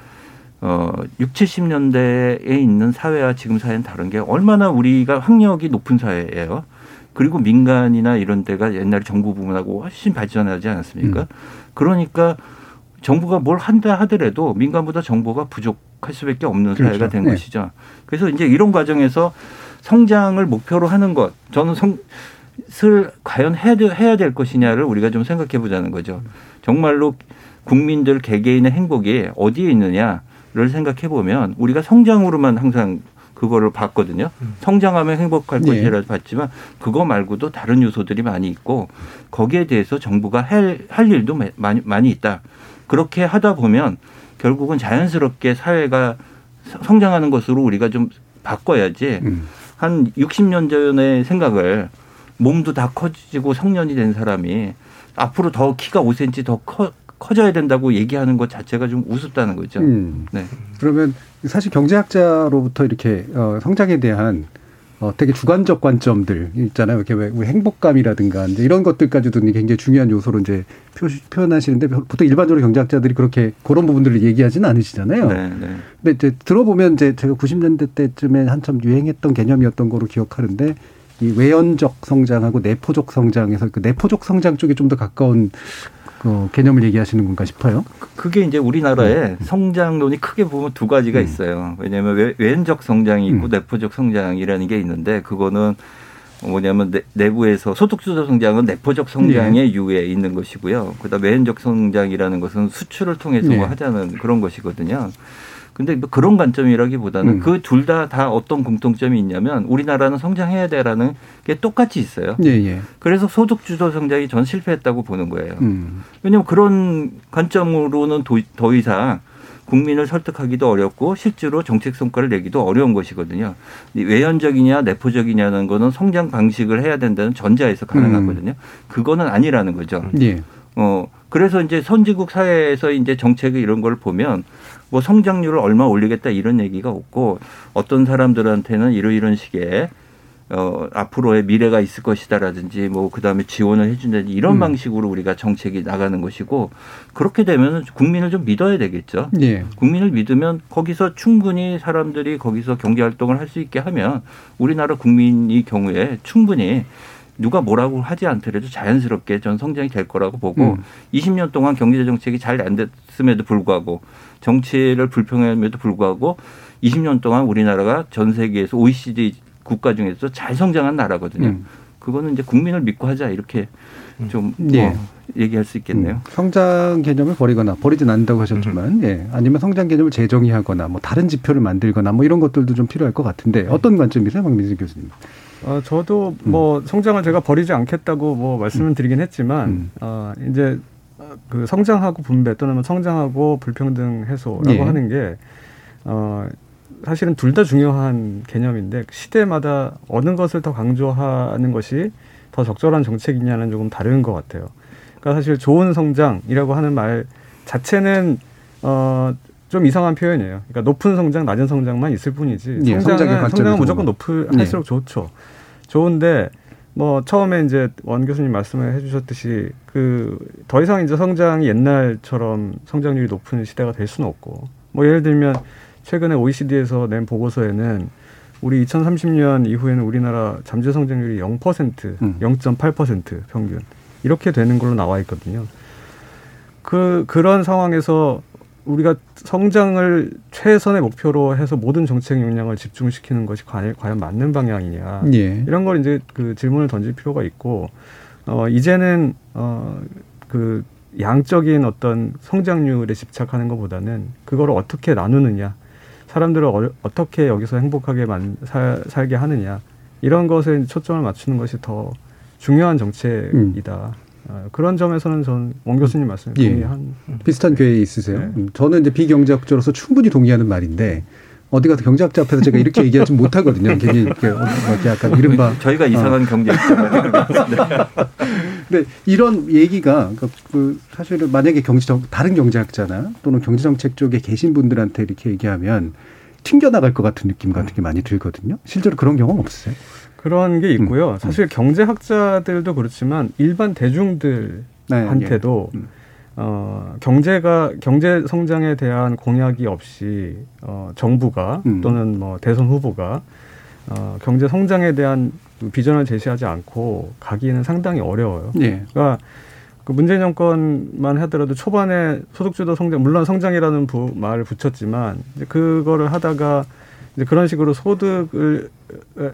어, 6, 70년대에 있는 사회와 지금 사회는 다른 게 얼마나 우리가 학력이 높은 사회예요. 그리고 민간이나 이런 데가 옛날에 정부 부문하고 훨씬 발전하지 않았습니까? 음. 그러니까 정부가 뭘 한다 하더라도 민간보다 정보가 부족할 수밖에 없는 그렇죠. 사회가 된 네. 것이죠. 그래서 이제 이런 과정에서 성장을 목표로 하는 것, 저는 성 을 과연 해야, 해야 될 것이냐를 우리가 좀 생각해 보자는 거죠. 정말로 국민들 개개인의 행복이 어디에 있느냐를 생각해 보면 우리가 성장으로만 항상 그거를 봤거든요. 음. 성장하면 행복할 네. 것이라도 봤지만 그거 말고도 다른 요소들이 많이 있고 거기에 대해서 정부가 할, 할 일도 많이, 많이 있다. 그렇게 하다 보면 결국은 자연스럽게 사회가 성장하는 것으로 우리가 좀 바꿔야지 음. 한 60년 전의 생각을 몸도 다 커지고 성년이 된 사람이 앞으로 더 키가 5cm 더 커, 커져야 된다고 얘기하는 것 자체가 좀 우습다는 거죠. 음. 네. 그러면 사실 경제학자로부터 이렇게 어, 성장에 대한 어, 되게 주관적 관점들 있잖아요. 이렇게 왜 행복감이라든가 이제 이런 것들까지도 굉장히 중요한 요소로 이제 표, 표현하시는데 보통 일반적으로 경제학자들이 그렇게 그런 부분들을 얘기하지는 않으시잖아요. 네, 네. 근데 이제 들어보면 이제 제가 90년대 때쯤에 한참 유행했던 개념이었던 거로 기억하는데 이 외연적 성장하고 내포적 성장에서 그 내포적 성장 쪽에 좀 더 가까운 그 개념을 얘기하시는 건가 싶어요. 그, 그게 이제 우리나라의 네. 성장론이 크게 보면 두 가지가 음. 있어요. 왜냐하면 외연적 성장이 있고 음. 내포적 성장이라는 게 있는데 그거는 뭐냐면 내, 부에서 소득주도 성장은 내포적 성장의 네. 유에 있는 것이고요. 그다음 외연적 성장이라는 것은 수출을 통해서 네. 하자는 그런 것이거든요. 근데 뭐 그런 관점이라기보다는 음. 그둘 다다 다 어떤 공통점이 있냐면 우리나라는 성장해야 돼라는 게 똑같이 있어요. 예, 예. 그래서 소득 주도 성장이 전 실패했다고 보는 거예요. 음. 왜냐하면 그런 관점으로는 도, 더 이상 국민을 설득하기도 어렵고 실제로 정책 성과를 내기도 어려운 것이거든요. 외연적이냐 내포적이냐는 거는 성장 방식을 해야 된다는 전자에서 가능하거든요. 음. 그거는 아니라는 거죠. 예. 어 그래서 이제 선진국 사회에서 이제 정책을 이런 걸 보면 뭐 성장률을 얼마 올리겠다 이런 얘기가 없고 어떤 사람들한테는 이런 식의 어, 앞으로의 미래가 있을 것이다라든지 뭐 그다음에 지원을 해준다든지 이런 음. 방식으로 우리가 정책이 나가는 것이고 그렇게 되면 국민을 좀 믿어야 되겠죠. 예. 국민을 믿으면 거기서 충분히 사람들이 거기서 경제 활동을 할 수 있게 하면 우리나라 국민이 경우에 충분히 누가 뭐라고 하지 않더라도 자연스럽게 전 성장이 될 거라고 보고 음. 20년 동안 경제 정책이 잘 안 됐음에도 불구하고 정치를 불평함에도 불구하고 20년 동안 우리나라가 전 세계에서 OECD 국가 중에서 잘 성장한 나라거든요. 음. 그거는 이제 국민을 믿고 하자 이렇게 음. 좀 예. 뭐 얘기할 수 있겠네요. 음. 성장 개념을 버리거나 버리진 않는다고 하셨지만, 음. 예. 아니면 성장 개념을 재정의하거나 뭐 다른 지표를 만들거나 뭐 이런 것들도 좀 필요할 것 같은데 네. 어떤 관점이세요, 박민진 교수님? 어, 저도 뭐 음. 성장을 제가 버리지 않겠다고 뭐 말씀을 음. 드리긴 했지만, 어, 이제 그 성장하고 분배 또는 뭐 성장하고 불평등 해소라고 예. 하는 게 어, 사실은 둘 다 중요한 개념인데 시대마다 어느 것을 더 강조하는 것이 더 적절한 정책이냐는 조금 다른 것 같아요. 그러니까 사실 좋은 성장이라고 하는 말 자체는 어, 좀 이상한 표현이에요. 그러니까 높은 성장, 낮은 성장만 있을 뿐이지 예, 성장은 성장은 무조건 높을 예. 할수록 좋죠. 좋은데 뭐 처음에 이제 원 교수님 말씀을 해주셨듯이 그 더 이상 이제 성장이 옛날처럼 성장률이 높은 시대가 될 수는 없고 뭐 예를 들면 최근에 OECD에서 낸 보고서에는 우리 2030년 이후에는 우리나라 잠재 성장률이 0%, 음. 0.8% 평균 이렇게 되는 걸로 나와 있거든요. 그 그런 상황에서 우리가 성장을 최선의 목표로 해서 모든 정책 역량을 집중시키는 것이 과연 맞는 방향이냐 예. 이런 걸 이제 그 질문을 던질 필요가 있고 어 이제는 어그 양적인 어떤 성장률에 집착하는 것보다는 그거를 어떻게 나누느냐 사람들을 어, 떻게 여기서 행복하게 만, 살, 살게 하느냐 이런 것에 초점을 맞추는 것이 더 중요한 정책이다. 음. 어, 그런 점에서는 전 원 교수님 말씀 예. 동의한 비슷한 괴에 있으세요. 네. 음, 저는 이제 비경제학자로서 충분히 동의하는 말인데 어디 가서 경제학자 앞에서 제가 이렇게 얘기하지 못하거든요. 괜히 이렇게 어, 약간 이른바 저희가 이상한 어. 경제학자. 근데 이런 얘기가 그러니까 그 사실은 만약에 경제정 다른 경제학자나 또는 경제정책 쪽에 계신 분들한테 이렇게 얘기하면 튕겨 나갈 것 같은 느낌 같은 게 많이 들거든요. 실제로 그런 경험 없으세요? 그런 게 있고요. 음. 사실 경제학자들도 그렇지만 일반 대중들한테도 네, 예. 음. 어, 경제가 경제 성장에 대한 공약이 없이 어, 정부가 음. 또는 뭐 대선 후보가 어, 경제 성장에 대한 비전을 제시하지 않고 가기에는 상당히 어려워요. 예. 그러니까 그 문재인 정권만 하더라도 초반에 소득주도 성장 물론 성장이라는 부, 말을 붙였지만 이제 그거를 하다가 이제 그런 식으로 소득을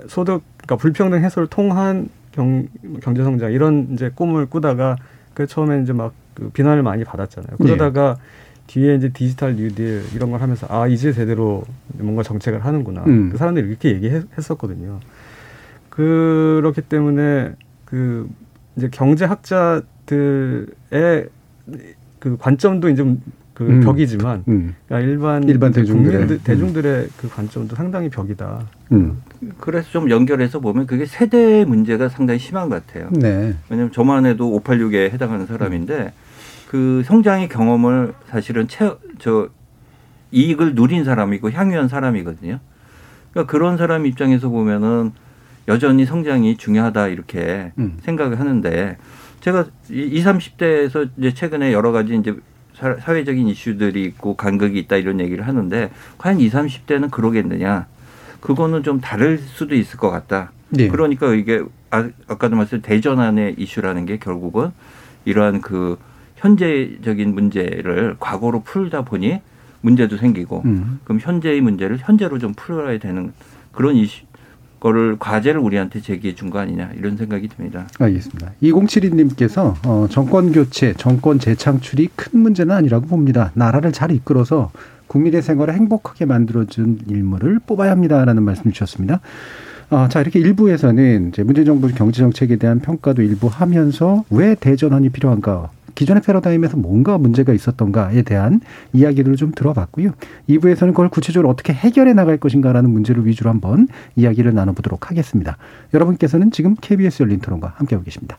소득 그러니까 불평등 해소를 통한 경, 경제 성장 이런 이제 꿈을 꾸다가 그 처음에 이제 막 그 비난을 많이 받았잖아요. 그러다가 네. 뒤에 이제 디지털 뉴딜 이런 걸 하면서 아 이제 제대로 뭔가 정책을 하는구나. 음. 그 사람들이 이렇게 얘기했었거든요. 그렇기 때문에 그 이제 경제학자들의 그 관점도 이제 그 음. 벽이지만 음. 그러니까 일반 일반 대중들의 국민, 대중들의 그 관점도 상당히 벽이다. 음. 그래서 좀 연결해서 보면 그게 세대 문제가 상당히 심한 것 같아요. 네. 왜냐하면 저만 해도 586에 해당하는 사람인데 그 성장의 경험을 사실은 채, 저 이익을 누린 사람이고 향유한 사람이거든요. 그러니까 그런 사람 입장에서 보면은 여전히 성장이 중요하다 이렇게 음. 생각을 하는데 제가 20, 30대에서 이제 최근에 여러 가지 이제 사회적인 이슈들이 있고 간극이 있다 이런 얘기를 하는데 과연 20, 30대는 그러겠느냐? 그거는 좀 다를 수도 있을 것 같다. 네. 그러니까 이게 아, 아까도 말씀 대전환의 이슈라는 게 결국은 이러한 그 현재적인 문제를 과거로 풀다 보니 문제도 생기고 음. 그럼 현재의 문제를 현재로 좀 풀어야 되는 그런 이슈 거를 과제를 우리한테 제기해 준 거 아니냐 이런 생각이 듭니다. 알겠습니다. 2072님께서 어, 정권 교체, 정권 재창출이 큰 문제는 아니라고 봅니다. 나라를 잘 이끌어서 국민의 생활을 행복하게 만들어준 인물을 뽑아야 합니다라는 말씀 주셨습니다. 어, 자 이렇게 일부에서는 이제 문재인 정부 경제 정책에 대한 평가도 일부 하면서 왜 대전환이 필요한가 기존의 패러다임에서 뭔가 문제가 있었던가에 대한 이야기를 좀 들어봤고요. 2부에서는 그걸 구체적으로 어떻게 해결해 나갈 것인가라는 문제를 위주로 한번 이야기를 나눠보도록 하겠습니다. 여러분께서는 지금 KBS 열린 토론과 함께하고 계십니다.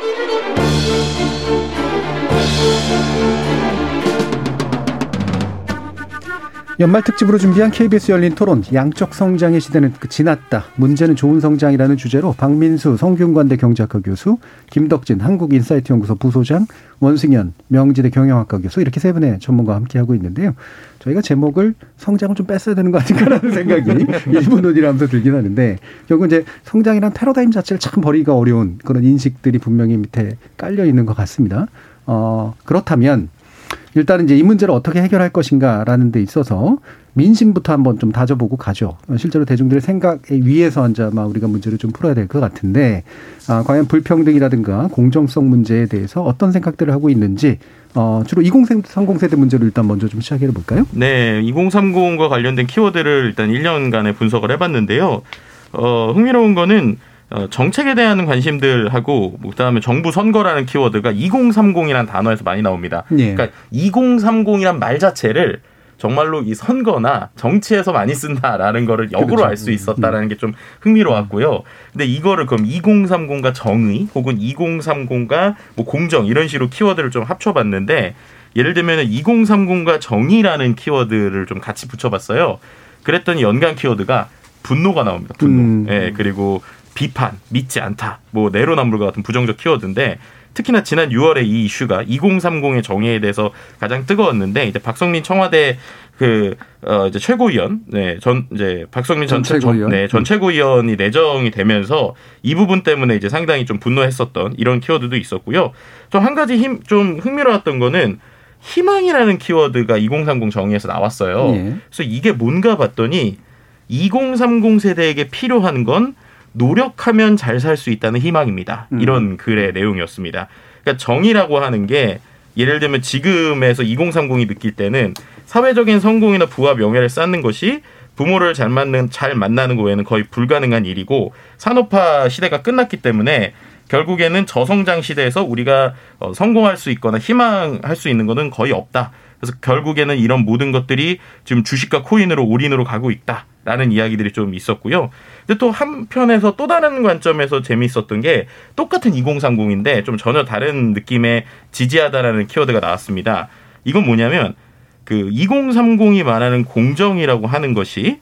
연말 특집으로 준비한 KBS 열린 토론 양적 성장의 시대는 지났다. 문제는 좋은 성장이라는 주제로 박민수 성균관대 경제학과 교수, 김덕진 한국인사이트 연구소 부소장, 원승현 명지대 경영학과 교수 이렇게 세 분의 전문가와 함께 하고 있는데요. 저희가 제목을 성장을 좀 뺐어야 되는 거 아닌가라는 생각이 일부 논의하면서 들긴 하는데 결국 이제 성장이란 패러다임 자체를 참 버리기가 어려운 그런 인식들이 분명히 밑에 깔려 있는 것 같습니다. 어, 그렇다면 일단은 이제 이 문제를 어떻게 해결할 것인가라는 데 있어서 민심부터 한번 좀 다져보고 가죠. 실제로 대중들의 생각에 위해서 이제 아마 우리가 문제를 좀 풀어야 될 것 같은데, 아, 과연 불평등이라든가 공정성 문제에 대해서 어떤 생각들을 하고 있는지, 어, 주로 2030 세대 문제를 일단 먼저 좀 시작해 볼까요? 네, 2030과 관련된 키워드를 일단 1년간의 분석을 해봤는데요. 어, 흥미로운 거는 어, 정책에 대한 관심들하고 그다음에 정부 선거라는 키워드가 2030이라는 단어에서 많이 나옵니다. 예. 그러니까 2030이란 말 자체를 정말로 이 선거나 정치에서 많이 쓴다라는 거를 역으로 그렇죠. 알수 있었다라는 게 좀 흥미로웠고요. 근데 이거를 그럼 2030과 정의 혹은 2030과 뭐 공정 이런 식으로 키워드를 좀 합쳐봤는데 예를 들면 2030과 정의라는 키워드를 좀 같이 붙여봤어요. 그랬더니 연관 키워드가 분노가 나옵니다. 분노. 음. 예, 그리고 비판, 믿지 않다, 뭐 내로남불과 같은 부정적 키워드인데 특히나 지난 6월에 이 이슈가 2030의 정의에 대해서 가장 뜨거웠는데 이제 박성민 청와대 그, 어, 이제 최고위원, 네, 전, 이제, 박성민 전, 전 최고위원. 네, 전 최고위원이 내정이 되면서 이 부분 때문에 이제 상당히 좀 분노했었던 이런 키워드도 있었고요. 또한 가지 힘, 좀 흥미로웠던 거는 희망이라는 키워드가 2030 정의에서 나왔어요. 예. 그래서 이게 뭔가 봤더니 2030 세대에게 필요한 건 노력하면 잘 살 수 있다는 희망입니다. 음. 이런 글의 내용이었습니다. 그러니까 정의라고 하는 게 예를 들면 지금에서 2030이 느낄 때는 사회적인 성공이나 부와 명예를 쌓는 것이 부모를 잘 맞는 잘 만나는 거 외에는 거의 불가능한 일이고 산업화 시대가 끝났기 때문에 결국에는 저성장 시대에서 우리가 어, 성공할 수 있거나 희망할 수 있는 것은 거의 없다. 그래서 결국에는 이런 모든 것들이 지금 주식과 코인으로 올인으로 가고 있다 라는 이야기들이 좀 있었고요. 근데 또 한편에서 또 다른 관점에서 재미있었던 게 똑같은 2030인데 좀 전혀 다른 느낌의 지지하다라는 키워드가 나왔습니다. 이건 뭐냐면 그 2030이 말하는 공정이라고 하는 것이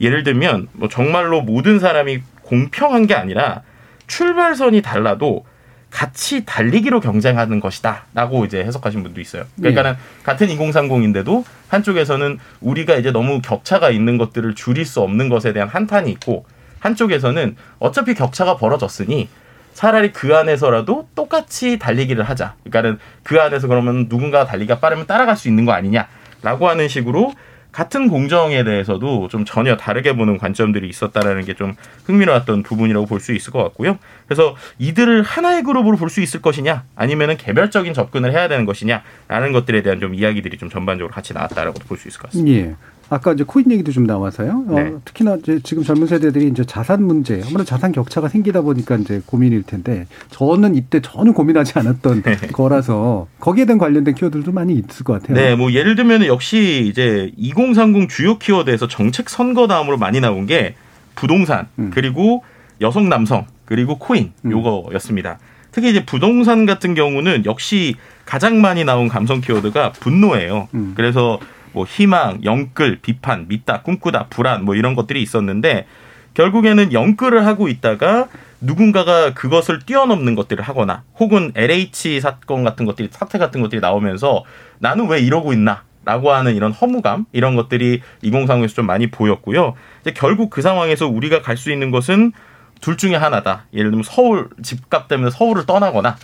예를 들면 뭐 정말로 모든 사람이 공평한 게 아니라 출발선이 달라도 같이 달리기로 경쟁하는 것이다라고 이제 해석하신 분도 있어요. 그러니까는 네. 같은 2030인데도 한쪽에서는 우리가 이제 너무 격차가 있는 것들을 줄일 수 없는 것에 대한 한탄이 있고 한쪽에서는 어차피 격차가 벌어졌으니 차라리 그 안에서라도 똑같이 달리기를 하자. 그러니까는 그 안에서 그러면 누군가 달리기가 빠르면 따라갈 수 있는 거 아니냐라고 하는 식으로 같은 공정에 대해서도 좀 전혀 다르게 보는 관점들이 있었다라는 게 좀 흥미로웠던 부분이라고 볼 수 있을 것 같고요. 그래서 이들을 하나의 그룹으로 볼 수 있을 것이냐, 아니면은 개별적인 접근을 해야 되는 것이냐라는 것들에 대한 좀 이야기들이 좀 전반적으로 같이 나왔다라고 볼 수 있을 것 같습니다. 예. 아까 이제 코인 얘기도 좀 나와서요. 어, 네. 어, 특히나 이제 지금 젊은 세대들이 이제 자산 문제, 아무래도 자산 격차가 생기다 보니까 이제 고민일 텐데 저는 이때 전혀 고민하지 않았던 네. 거라서 거기에 대한 관련된 키워드도 많이 있을 것 같아요. 네, 뭐 예를 들면 역시 이제 2030 주요 키워드에서 정책 선거 다음으로 많이 나온 게 부동산 음. 그리고 여성 남성 그리고 코인 음. 요거였습니다. 특히 이제 부동산 같은 경우는 역시 가장 많이 나온 감성 키워드가 분노예요. 음. 그래서 뭐 희망, 영끌, 비판, 믿다, 꿈꾸다, 불안 뭐 이런 것들이 있었는데 결국에는 영끌을 하고 있다가 누군가가 그것을 뛰어넘는 것들을 하거나 혹은 LH 사건 같은 것들이 사태 같은 것들이 나오면서 나는 왜 이러고 있나 라고 하는 이런 허무감 이런 것들이 2030에서 좀 많이 보였고요. 이제 결국 그 상황에서 우리가 갈 수 있는 것은 둘 중에 하나다. 예를 들면 서울 집값 때문에 서울을 떠나거나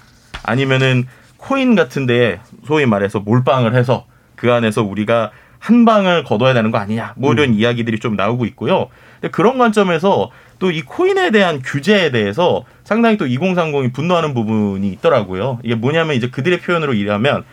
아니면은 코인 같은데 소위 말해서 몰빵을 해서 그 안에서 우리가 한 방을 거둬야 되는 거 아니냐 뭐 이런 음. 이야기들이 좀 나오고 있고요. 그런 관점에서 또 이 코인에 대한 규제에 대해서 상당히 또 2030이 분노하는 부분이 있더라고요. 이게 뭐냐면 이제 그들의 표현으로 일하면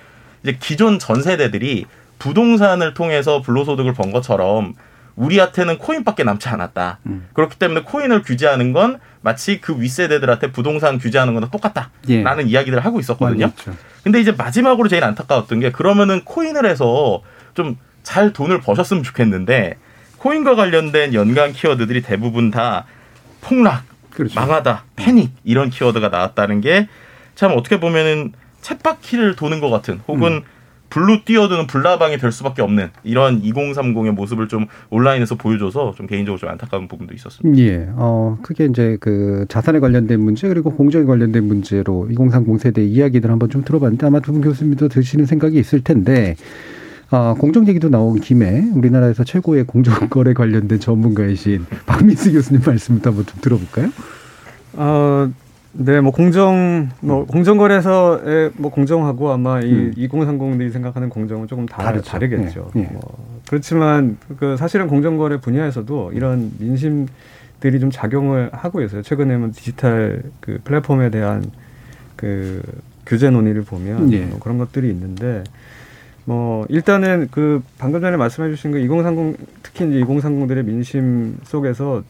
이제 기존 전 세대들이 부동산을 통해서 불로소득을 번 것처럼 우리한테는 코인밖에 남지 않았다. 음. 그렇기 때문에 코인을 규제하는 건 마치 그 윗세대들한테 부동산 규제하는 거랑 똑같다라는 예. 이야기들을 하고 있었거든요. 근데 이제 마지막으로 제일 안타까웠던 게 그러면은 코인을 해서 좀 잘 돈을 버셨으면 좋겠는데 코인과 관련된 연관 키워드들이 대부분 다 폭락, 그렇죠. 망하다, 패닉 이런 키워드가 나왔다는 게 참 어떻게 보면은 챗바퀴를 도는 것 같은 혹은 음. 불로 뛰어드는 불나방이 될 수밖에 없는 이런 2030의 모습을 좀 온라인에서 보여줘서 좀 개인적으로 좀 안타까운 부분도 있었습니다. 예. 어, 크게 이제 그 자산에 관련된 문제 그리고 공정에 관련된 문제로 2030 세대 이야기들 한번 좀 들어봤는데 아마 두 분 교수님도 드시는 생각이 있을 텐데 아, 공정 얘기도 나온 김에 우리나라에서 최고의 공정 거래 관련된 전문가이신 박민수 교수님 말씀부터 한번 좀 들어볼까요? 어, 네, 뭐 공정, 뭐 공정 거래소의 뭐 공정하고 아마 이 음. 2030들이 생각하는 공정은 조금 다, 르죠 다르겠죠. 네. 네. 뭐 그렇지만 그 사실은 공정 거래 분야에서도 이런 민심들이 좀 작용을 하고 있어요. 최근에 뭐 디지털 그 플랫폼에 대한 그 규제 논의를 보면 네. 뭐 그런 것들이 있는데 뭐 일단은 그 방금 전에 말씀해 주신 그 2030 특히 이제 2030들의 민심 속에서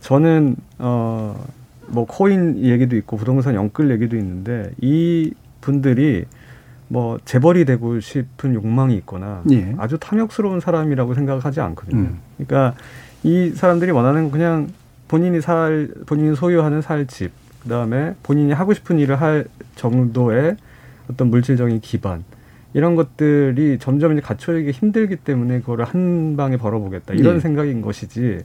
저는 어 뭐 코인 얘기도 있고 부동산 영끌 얘기도 있는데 이 분들이 뭐 재벌이 되고 싶은 욕망이 있거나 예. 아주 탐욕스러운 사람이라고 생각하지 않거든요. 음. 그러니까 이 사람들이 원하는 그냥 본인이 살 본인이 소유하는 살 집, 그다음에 본인이 하고 싶은 일을 할 정도의 어떤 물질적인 기반 이런 것들이 점점 이제 갖춰지기 힘들기 때문에 그거를 한 방에 벌어보겠다 이런 예. 생각인 것이지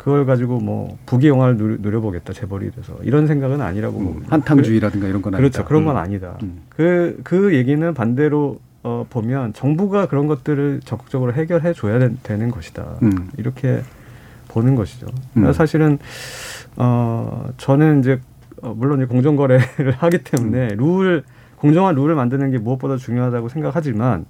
그걸 가지고 뭐 부귀 영화를 누려 보겠다 재벌이 돼서 이런 생각은 아니라고 음, 한탕주의라든가 이런 건 그렇죠 아니다. 그런 건 음. 아니다 그그 음. 그, 그 얘기는 반대로 어, 보면 정부가 그런 것들을 적극적으로 해결해 줘야 되, 는 것이다 음. 이렇게 보는 것이죠 음. 사실은 어 저는 이제 어, 물론 이제 공정거래를 하기 때문에 룰 공정한 룰을 만드는 게 무엇보다 중요하다고 생각하지만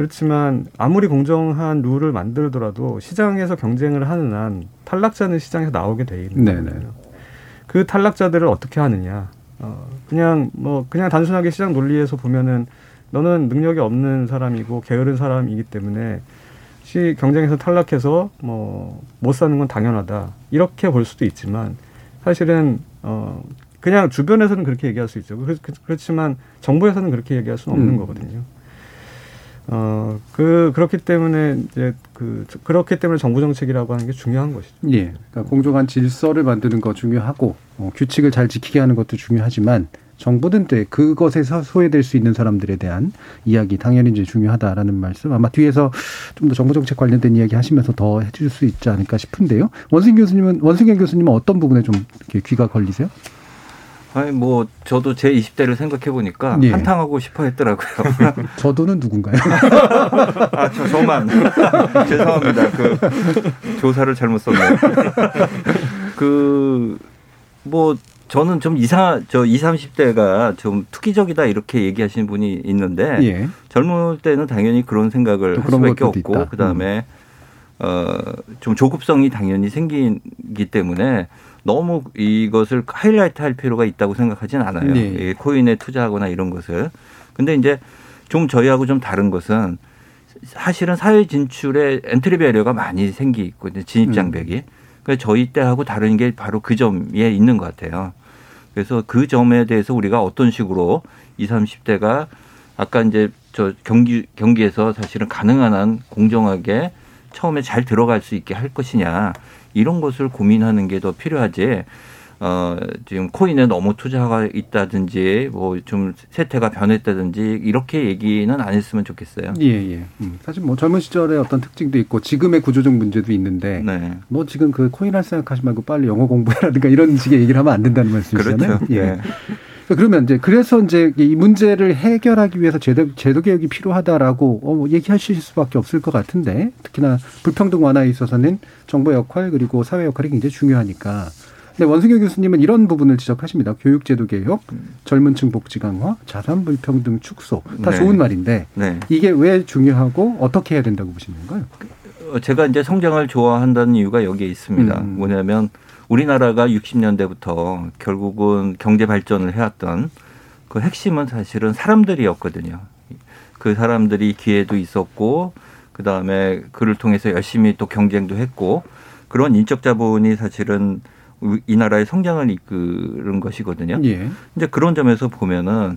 그렇지만 아무리 공정한 룰을 만들더라도 시장에서 경쟁을 하는 한 탈락자는 시장에서 나오게 돼 있는 거예요. 그 탈락자들을 어떻게 하느냐. 어, 그냥 뭐 그냥 단순하게 시장 논리에서 보면은 너는 능력이 없는 사람이고 게으른 사람이기 때문에 시 경쟁에서 탈락해서 뭐 못 사는 건 당연하다 이렇게 볼 수도 있지만 사실은 어 그냥 주변에서는 그렇게 얘기할 수 있죠. 그렇지만 정부에서는 그렇게 얘기할 수는 없는 음. 거거든요. 어, 그, 그렇기 때문에 이제 그, 그렇기 때문에 정부 정책이라고 하는 게 중요한 것이죠. 예. 그러니까 공정한 질서를 만드는 거 중요하고, 어, 규칙을 잘 지키게 하는 것도 중요하지만, 정부든 때 그것에서 소외될 수 있는 사람들에 대한 이야기 당연히 이제 중요하다라는 말씀 아마 뒤에서 좀 더 정부 정책 관련된 이야기 하시면서 더 해줄 수 있지 않을까 싶은데요. 원승 교수님은 원승현 교수님은 어떤 부분에 좀 귀가 걸리세요? 아니 뭐 저도 제 20대를 생각해 보니까 예. 한탕하고 싶어 했더라고요. 저도는 누군가요? 아, 저 저만 죄송합니다. 그 조사를 잘못 썼네요. 그 뭐 저는 좀 이상 저 20, 30대가 좀 투기적이다 이렇게 얘기하시는 분이 있는데 예. 젊을 때는 당연히 그런 생각을 할 수밖에 없고 있다. 그다음에 음. 어좀 조급성이 당연히 생기기 때문에 너무 이것을 하이라이트 할 필요가 있다고 생각하지는 않아요. 네. 코인에 투자하거나 이런 것을. 근데 이제 좀 저희하고 좀 다른 것은 사실은 사회 진출에 entry barrier가 많이 생기고 진입 장벽이. 음. 그래서 저희 때하고 다른 게 바로 그 점에 있는 것 같아요. 그래서 그 점에 대해서 우리가 어떤 식으로 20, 30대가 아까 이제 저 경기 경기에서 사실은 가능한 한 공정하게 처음에 잘 들어갈 수 있게 할 것이냐 이런 것을 고민하는 게 더 필요하지. 어, 지금 코인에 너무 투자가 있다든지 뭐 좀 세태가 변했다든지 이렇게 얘기는 안 했으면 좋겠어요. 예, 예. 음, 사실 뭐 젊은 시절에 어떤 특징도 있고 지금의 구조적 문제도 있는데 네. 뭐 지금 그 코인 할 생각하지 말고 빨리 영어 공부해라든가 이런 식의 얘기를 하면 안 된다는 말씀이잖아요. 그렇죠. 예. 네. 그러면 이제 그래서 이제 이 문제를 해결하기 위해서 제도, 제도 개혁이 필요하다라고 어, 뭐 얘기하실 수밖에 없을 것 같은데 특히나 불평등 완화에 있어서는 정부 역할 그리고 사회 역할이 굉장히 중요하니까 네, 원승교 교수님은 이런 부분을 지적하십니다. 교육제도 개혁, 젊은층 복지 강화, 자산 불평등 축소 다 네. 좋은 말인데 네. 이게 왜 중요하고 어떻게 해야 된다고 보시는 건가요? 어, 제가 이제 성장을 좋아한다는 이유가 여기에 있습니다. 음. 뭐냐면 우리나라가 60년대부터 결국은 경제 발전을 해왔던 그 핵심은 사실은 사람들이었거든요. 그 사람들이 기회도 있었고 그 다음에 그를 통해서 열심히 또 경쟁도 했고 그런 인적 자본이 사실은 이 나라의 성장을 이끄는 것이거든요. 예. 이제 그런 점에서 보면은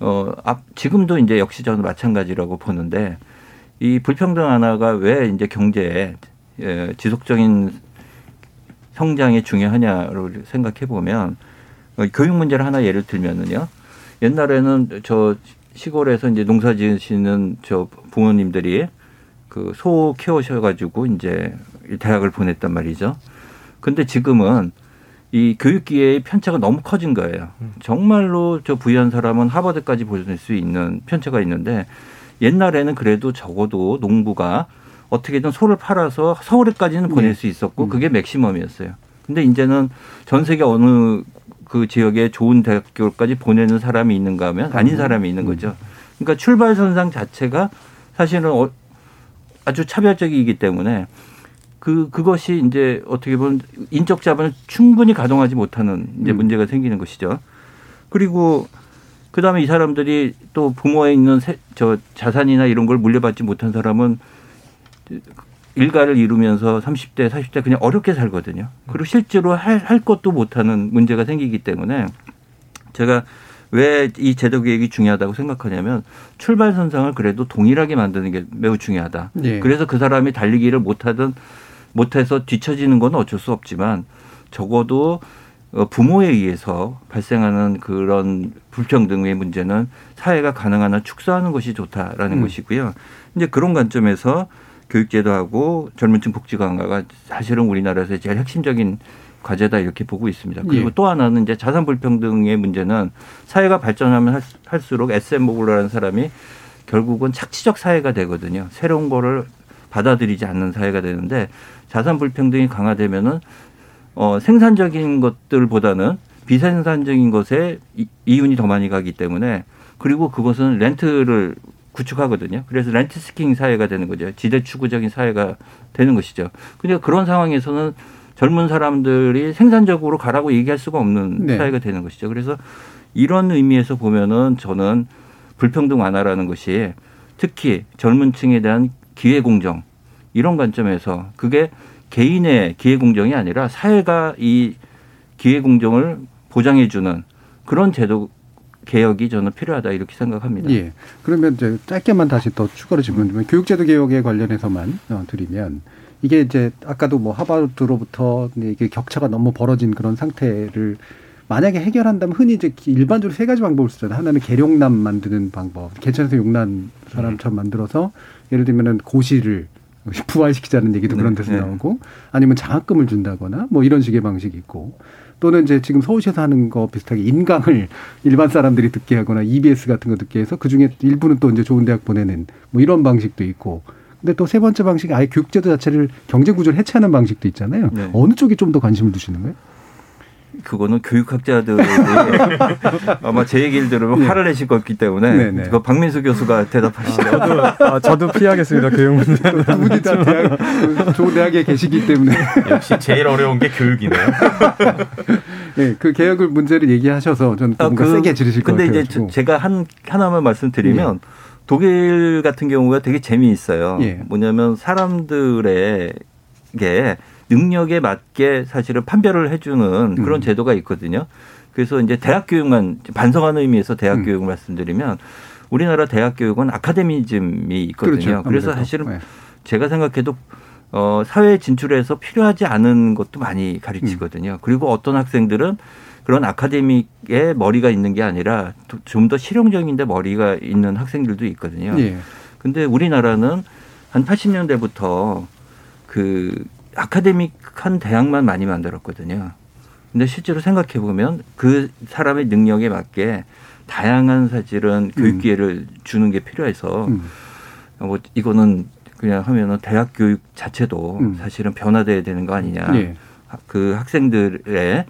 어, 앞, 지금도 이제 역시 저는 마찬가지라고 보는데 이 불평등 하나가 왜 이제 경제에 예, 지속적인 성장이 중요하냐를 생각해 보면 어, 교육 문제를 하나 예를 들면은요. 옛날에는 저 시골에서 이제 농사 지으시는 저 부모님들이 그 소 키우셔 가지고 이제 대학을 보냈단 말이죠. 근데 지금은 이 교육 기회의 편차가 너무 커진 거예요. 정말로 저 부유한 사람은 하버드까지 보낼 수 있는 편차가 있는데 옛날에는 그래도 적어도 농부가 어떻게든 소를 팔아서 서울에까지는 보낼 네. 수 있었고 음. 그게 맥시멈이었어요. 근데 이제는 전 세계 어느 그 지역에 좋은 대학교까지 보내는 사람이 있는가 하면 아닌 음. 사람이 있는 거죠. 그러니까 출발선상 자체가 사실은 어, 아주 차별적이기 때문에 그 그것이 이제 어떻게 보면 인적 자본을 충분히 가동하지 못하는 이제 음. 문제가 생기는 것이죠. 그리고 그다음에 이 사람들이 또 부모에 있는 세, 저 자산이나 이런 걸 물려받지 못한 사람은 일가를 이루면서 30대, 40대 그냥 어렵게 살거든요. 그리고 실제로 할, 할 것도 못하는 문제가 생기기 때문에 제가 왜 이 제도 계획이 중요하다고 생각하냐면 출발 선상을 그래도 동일하게 만드는 게 매우 중요하다. 네. 그래서 그 사람이 달리기를 못하든 못해서 뒤처지는 건 어쩔 수 없지만 적어도 어, 부모에 의해서 발생하는 그런 불평등의 문제는 사회가 가능한 한 축소하는 것이 좋다라는 음. 것이고요. 이제 그런 관점에서 교육제도하고 젊은층 복지 강화가 사실은 우리나라에서 제일 핵심적인 과제다 이렇게 보고 있습니다. 그리고 예. 또 하나는 이제 자산 불평등의 문제는 사회가 발전하면 할수록 SM 모글러라는 사람이 결국은 착취적 사회가 되거든요. 새로운 거를 받아들이지 않는 사회가 되는데 자산 불평등이 강화되면은 어, 생산적인 것들보다는 비생산적인 것에 이윤이 더 많이 가기 때문에 그리고 그것은 렌트를 구축하거든요. 그래서 렌트 스킹 사회가 되는 거죠. 지대 추구적인 사회가 되는 것이죠. 그러니까 그런 상황에서는 젊은 사람들이 생산적으로 가라고 얘기할 수가 없는 네. 사회가 되는 것이죠. 그래서 이런 의미에서 보면은 저는 불평등 완화라는 것이 특히 젊은 층에 대한 기회 공정 이런 관점에서 그게 개인의 기회 공정이 아니라 사회가 이 기회 공정을 보장해 주는 그런 제도 개혁이 저는 필요하다 이렇게 생각합니다. 예. 그러면 이제 짧게만 다시 더 추가로 질문드리면 교육제도 개혁에 관련해서만 어, 드리면 이게 이제 아까도 뭐 하버드로부터 이게 격차가 너무 벌어진 그런 상태를 만약에 해결한다면 흔히 이제 일반적으로 세 가지 방법을 쓰잖아요. 하나는 계룡남 만드는 방법. 개천에서 용난 사람처럼 만들어서 예를 들면은 고시를 부활시키자는 얘기도 그런 데서 네. 나오고 아니면 장학금을 준다거나 뭐 이런 식의 방식이 있고 또는 이제 지금 서울시에서 하는 거 비슷하게 인강을 일반 사람들이 듣게 하거나 EBS 같은 거 듣게 해서 그 중에 일부는 또 이제 좋은 대학 보내는 뭐 이런 방식도 있고 근데 또 세 번째 방식이 아예 교육제도 자체를 경제 구조를 해체하는 방식도 있잖아요. 네. 어느 쪽에 좀 더 관심을 두시는 거예요? 그거는 교육학자들이 아마 제 얘기를 들으면 네. 화를 내실 것 같기 때문에 네, 네. 그 박민수 교수가 대답하시죠. 아, 저도, 아, 저도 피하겠습니다. 교육 문제. 두 분이 다 대학, 좋은 대학에 계시기 때문에. 역시 제일 어려운 게 교육이네요. 네, 그 개혁을 문제를 얘기하셔서 저는 아, 뭔가 그, 세게 지르실 것 같아요. 근데 이제 제가 한 하나만 말씀드리면 독일 같은 경우가 되게 재미있어요. 예. 뭐냐면 사람들에게 능력에 맞게 사실은 판별을 해주는 그런 음. 제도가 있거든요. 그래서 이제 대학 교육만 반성하는 의미에서 대학 음. 교육을 말씀드리면 우리나라 대학 교육은 아카데미즘이 있거든요. 그렇죠. 그래서 사실은 네. 제가 생각해도 어, 사회에 진출해서 필요하지 않은 것도 많이 가르치거든요. 음. 그리고 어떤 학생들은 그런 아카데믹에 머리가 있는 게 아니라 좀 더 실용적인데 머리가 있는 학생들도 있거든요. 예. 근데 우리나라는 한 80년대부터 그 아카데믹한 대학만 많이 만들었거든요. 근데 실제로 생각해 보면 그 사람의 능력에 맞게 다양한 사실은 교육 음. 기회를 음. 주는 게 필요해서 음. 뭐 이거는 그냥 하면은 대학 교육 자체도 음. 사실은 변화돼야 되는 거 아니냐. 네. 그 학생들의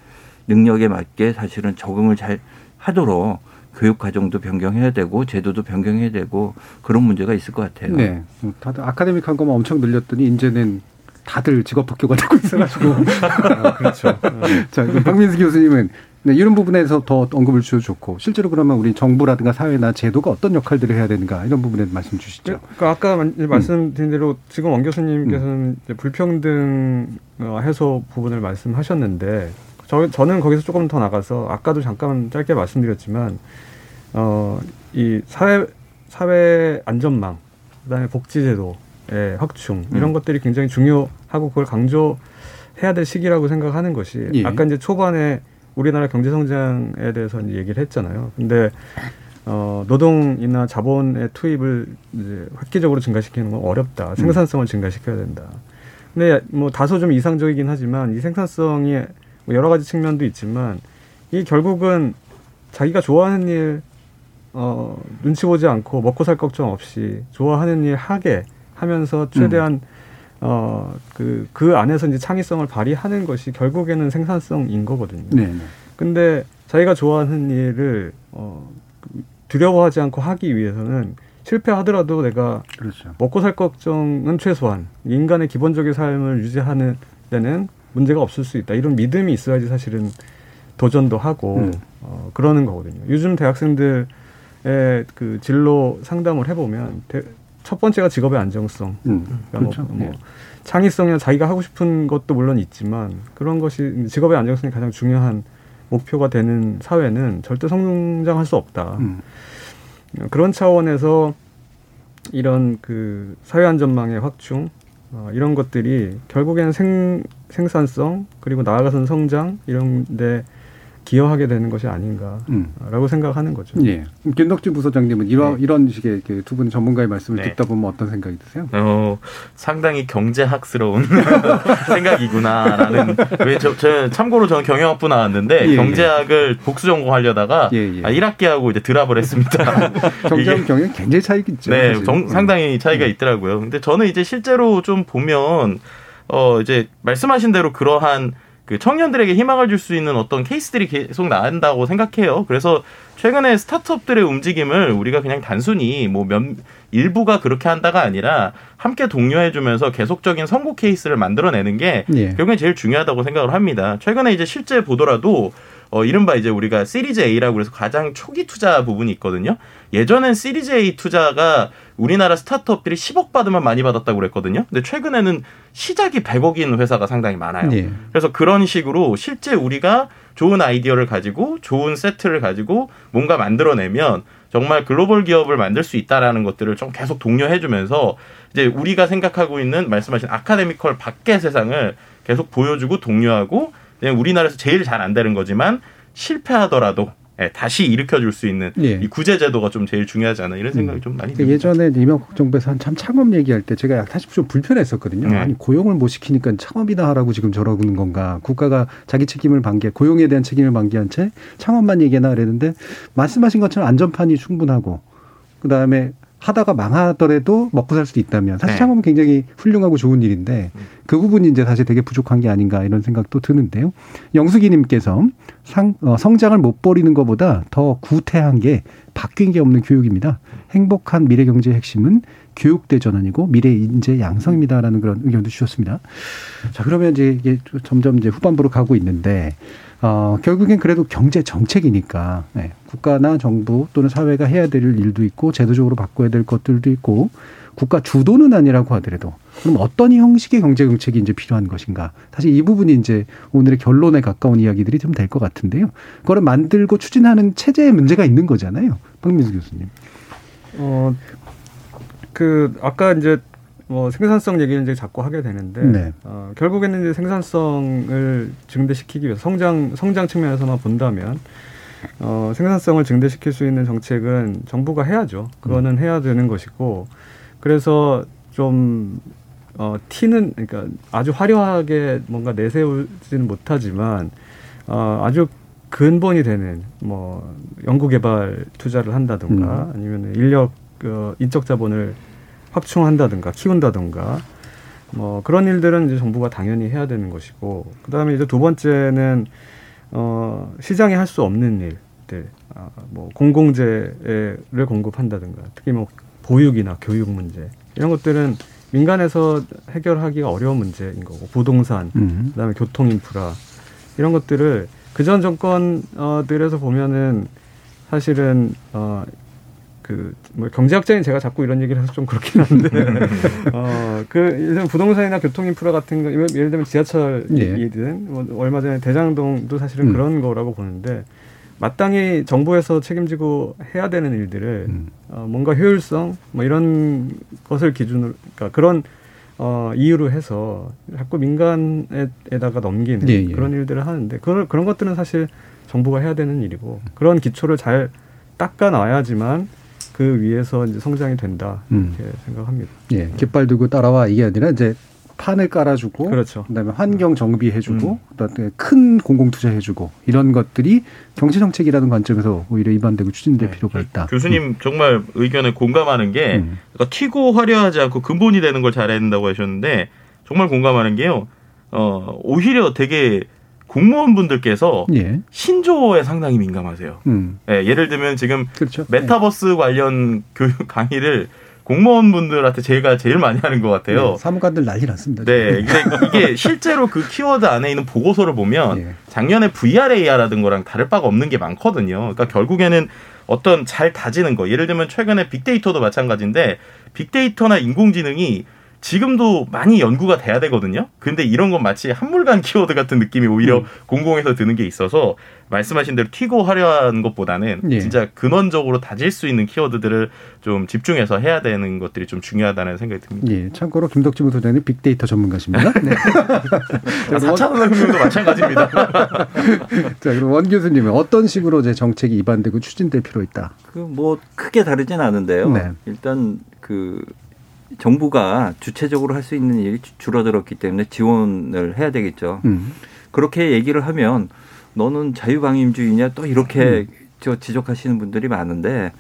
능력에 맞게 사실은 적응을 잘 하도록 교육 과정도 변경해야 되고 제도도 변경해야 되고 그런 문제가 있을 것 같아요. 네. 다들 아카데믹한 것만 엄청 늘렸더니 이제는 다들 직업 학교가 되고 있어가지고. 아, 그렇죠. 자, 박민수 교수님은 네, 이런 부분에서 더 언급을 주셔도 좋고 실제로 그러면 우리 정부라든가 사회나 제도가 어떤 역할들을 해야 되는가 이런 부분에 말씀 주시죠. 네, 그러니까 아까 말씀드린 대로 지금 원 교수님께서는 음. 불평등 어, 해소 부분을 말씀하셨는데 저, 저는 거기서 조금 더 나가서 아까도 잠깐 짧게 말씀드렸지만 어, 이 사회 사회 안전망 그다음에 복지제도 의 확충 이런 음. 것들이 굉장히 중요하고 그걸 강조해야 될 시기라고 생각하는 것이 예. 아까 이제 초반에 우리나라 경제 성장에 대해서 이제 얘기를 했잖아요. 근데 어, 노동이나 자본의 투입을 이제 획기적으로 증가시키는 건 어렵다. 음. 생산성을 증가시켜야 된다. 근데 뭐 다소 좀 이상적이긴 하지만 이 생산성이 뭐 여러 가지 측면도 있지만 이 결국은 자기가 좋아하는 일 어, 눈치 보지 않고 먹고 살 걱정 없이 좋아하는 일 하게 하면서 최대한 음. 어, 그, 그 안에서 이제 창의성을 발휘하는 것이 결국에는 생산성인 거거든요. 네. 근데 자기가 좋아하는 일을, 어, 두려워하지 않고 하기 위해서는 실패하더라도 내가 그렇죠. 먹고 살 걱정은 최소한 인간의 기본적인 삶을 유지하는 데는 문제가 없을 수 있다. 이런 믿음이 있어야지 사실은 도전도 하고 음. 어, 그러는 거거든요. 요즘 대학생들의 그 진로 상담을 해보면 대, 첫 번째가 직업의 안정성. 음, 그러니까 뭐, 그렇죠. 뭐, 뭐 창의성이나 자기가 하고 싶은 것도 물론 있지만 그런 것이 직업의 안정성이 가장 중요한 목표가 되는 사회는 절대 성장할 수 없다. 음. 그런 차원에서 이런 그 사회 안전망의 확충 어, 이런 것들이 결국에는 생, 생산성 그리고 나아가선 성장 이런 데 기여하게 되는 것이 아닌가라고 음. 생각하는 거죠. 예. 김덕진 부소장님은 이런 네. 이런 식의 두 분 전문가의 말씀을 네. 듣다 보면 어떤 생각이 드세요? 어, 상당히 경제학스러운 생각이구나라는 왜 저, 저 참고로 저는 경영학부 나왔는데 예, 예. 경제학을 복수 전공하려다가 예, 예. 아, 1학기하고 이제 드랍을 했습니다. 경제학 경영 굉장히 차이가 있죠. 네, 정, 상당히 차이가 음. 있더라고요. 근데 저는 이제 실제로 좀 보면 어 이제 말씀하신 대로 그러한 그 청년들에게 희망을 줄 수 있는 어떤 케이스들이 계속 나온다고 생각해요. 그래서 최근에 스타트업들의 움직임을 우리가 그냥 단순히 뭐 몇 일부가 그렇게 한다가 아니라 함께 독려해주면서 계속적인 성공 케이스를 만들어내는 게 예. 결국엔 제일 중요하다고 생각을 합니다. 최근에 이제 실제 보더라도 어, 이른바 이제 우리가 시리즈 A라고 해서 가장 초기 투자 부분이 있거든요. 예전엔 시리즈 A 투자가 우리나라 스타트업들이 10억 받으면 많이 받았다고 그랬거든요. 근데 최근에는 시작이 100억인 회사가 상당히 많아요. 네. 그래서 그런 식으로 실제 우리가 좋은 아이디어를 가지고 좋은 세트를 가지고 뭔가 만들어내면 정말 글로벌 기업을 만들 수 있다라는 것들을 좀 계속 독려해주면서 이제 우리가 생각하고 있는 말씀하신 아카데미컬 밖의 세상을 계속 보여주고 독려하고 우리나라에서 제일 잘 안 되는 거지만 실패하더라도 예, 다시 일으켜줄 수 있는 예. 이 구제 제도가 좀 제일 중요하지 않나 이런 생각이 음. 좀 많이 듭니다. 예전에 이명박 정부에서 참 창업 얘기할 때 제가 사실 좀 불편했었거든요. 네. 아니 고용을 못 시키니까 창업이나 하라고 지금 저러는 건가? 국가가 자기 책임을 반기, 고용에 대한 책임을 반기한 채 창업만 얘기나 그랬는데 말씀하신 것처럼 안전판이 충분하고 그 다음에 하다가 망하더라도 먹고 살 수도 있다면 사실 네. 창업은 굉장히 훌륭하고 좋은 일인데 그 부분이 이제 사실 되게 부족한 게 아닌가 이런 생각도 드는데요. 영숙이님께서 상, 어, 성장을 못 버리는 것보다 더 구태한 게 바뀐 게 없는 교육입니다. 행복한 미래 경제의 핵심은 교육 대 전환이고 미래 인재 양성입니다라는 그런 의견도 주셨습니다. 자, 그러면 이제 이게 점점 이제 후반부로 가고 있는데 어, 결국엔 그래도 경제 정책이니까 네, 국가나 정부 또는 사회가 해야 될 일도 있고 제도적으로 바꿔야 될 것들도 있고 국가 주도는 아니라고 하더라도 그럼 어떤 형식의 경제 정책이 이제 필요한 것인가? 사실 이 부분이 이제 오늘의 결론에 가까운 이야기들이 좀 될 것 같은데요. 그거를 만들고 추진하는 체제에 문제가 있는 거잖아요. 박민수 교수님. 어, 그 아까 이제 뭐 생산성 얘기를 이제 자꾸 하게 되는데 네. 어, 결국에는 이제 생산성을 증대시키기 위해서 성장 성장 측면에서만 본다면 어, 생산성을 증대시킬 수 있는 정책은 정부가 해야죠. 그거는 음. 해야 되는 것이고 그래서 좀 어, 티는 그러니까 아주 화려하게 뭔가 내세우지는 못하지만 어, 아주 근본이 되는 뭐 연구개발 투자를 한다든가 음. 아니면 인력 어, 인적 자본을 확충한다든가 키운다든가 뭐 그런 일들은 이제 정부가 당연히 해야 되는 것이고 그다음에 이제 두 번째는 어 시장이 할 수 없는 일들 아, 뭐 공공재를 공급한다든가 특히 뭐 보육이나 교육 문제 이런 것들은 민간에서 해결하기가 어려운 문제인 거고 부동산 음. 그다음에 교통 인프라 이런 것들을 그전 정권들에서 보면은 사실은 어 그뭐 경제학자인 제가 자꾸 이런 얘기를 해서 좀 그렇긴 한데 어그 예를 들면 부동산이나 교통 인프라 같은 거 예를 들면 지하철이든 예. 뭐 얼마 전에 대장동도 사실은 음. 그런 거라고 보는데 마땅히 정부에서 책임지고 해야 되는 일들을 음. 어, 뭔가 효율성 뭐 이런 것을 기준으로 그러니까 그런 어, 이유로 해서 자꾸 민간에다가 넘기는 예, 예. 그런 일들을 하는데 그런 그런 것들은 사실 정부가 해야 되는 일이고 그런 기초를 잘 닦아 놔야지만 그 위에서 이제 성장이 된다 음. 이렇게 음. 생각합니다. 예, 깃발 들고 따라와 이게 아니라 이제 판을 깔아주고, 그렇죠. 그다음에 환경 정비해주고, 음. 그다음에 큰 공공 투자해주고 이런 것들이 경제 정책이라는 관점에서 오히려 입안되고 추진될 네. 필요가 있다. 교수님 음. 정말 의견에 공감하는 게 음. 그러니까 튀고 화려하지 않고 근본이 되는 걸 잘해야 된다고 하셨는데 정말 공감하는 게요. 어 오히려 되게 공무원분들께서 예. 신조어에 상당히 민감하세요. 음. 예, 예를 들면 지금 그렇죠. 메타버스 네. 관련 교육 강의를 공무원분들한테 제가 제일 많이 하는 것 같아요. 네, 사무관들 난리 났습니다. 네, 이게 실제로 그 키워드 안에 있는 보고서를 보면 예. 작년에 VRA라든 거랑 다를 바가 없는 게 많거든요. 그러니까 결국에는 어떤 잘 다지는 거, 예를 들면 최근에 빅데이터도 마찬가지인데 빅데이터나 인공지능이 지금도 많이 연구가 돼야 되거든요. 근데 이런 건 마치 한물간 키워드 같은 느낌이 오히려 음. 공공에서 드는 게 있어서 말씀하신 대로 튀고 화려한 것보다는 예. 진짜 근원적으로 다질 수 있는 키워드들을 좀 집중해서 해야 되는 것들이 좀 중요하다는 생각이 듭니다. 예. 참고로 김덕진 부소장님 빅데이터 전문가십니다. 네. 4차 산업혁명도 마찬가지입니다. 자, 그럼 원 교수님은 어떤 식으로 제 정책이 입안되고 추진될 필요 있다? 그 뭐 크게 다르진 않은데요. 네. 일단 그 정부가 주체적으로 할 수 있는 일이 줄어들었기 때문에 지원을 해야 되겠죠. 음. 그렇게 얘기를 하면 너는 자유방임주의냐 또 이렇게 음. 저 지적하시는 분들이 많은데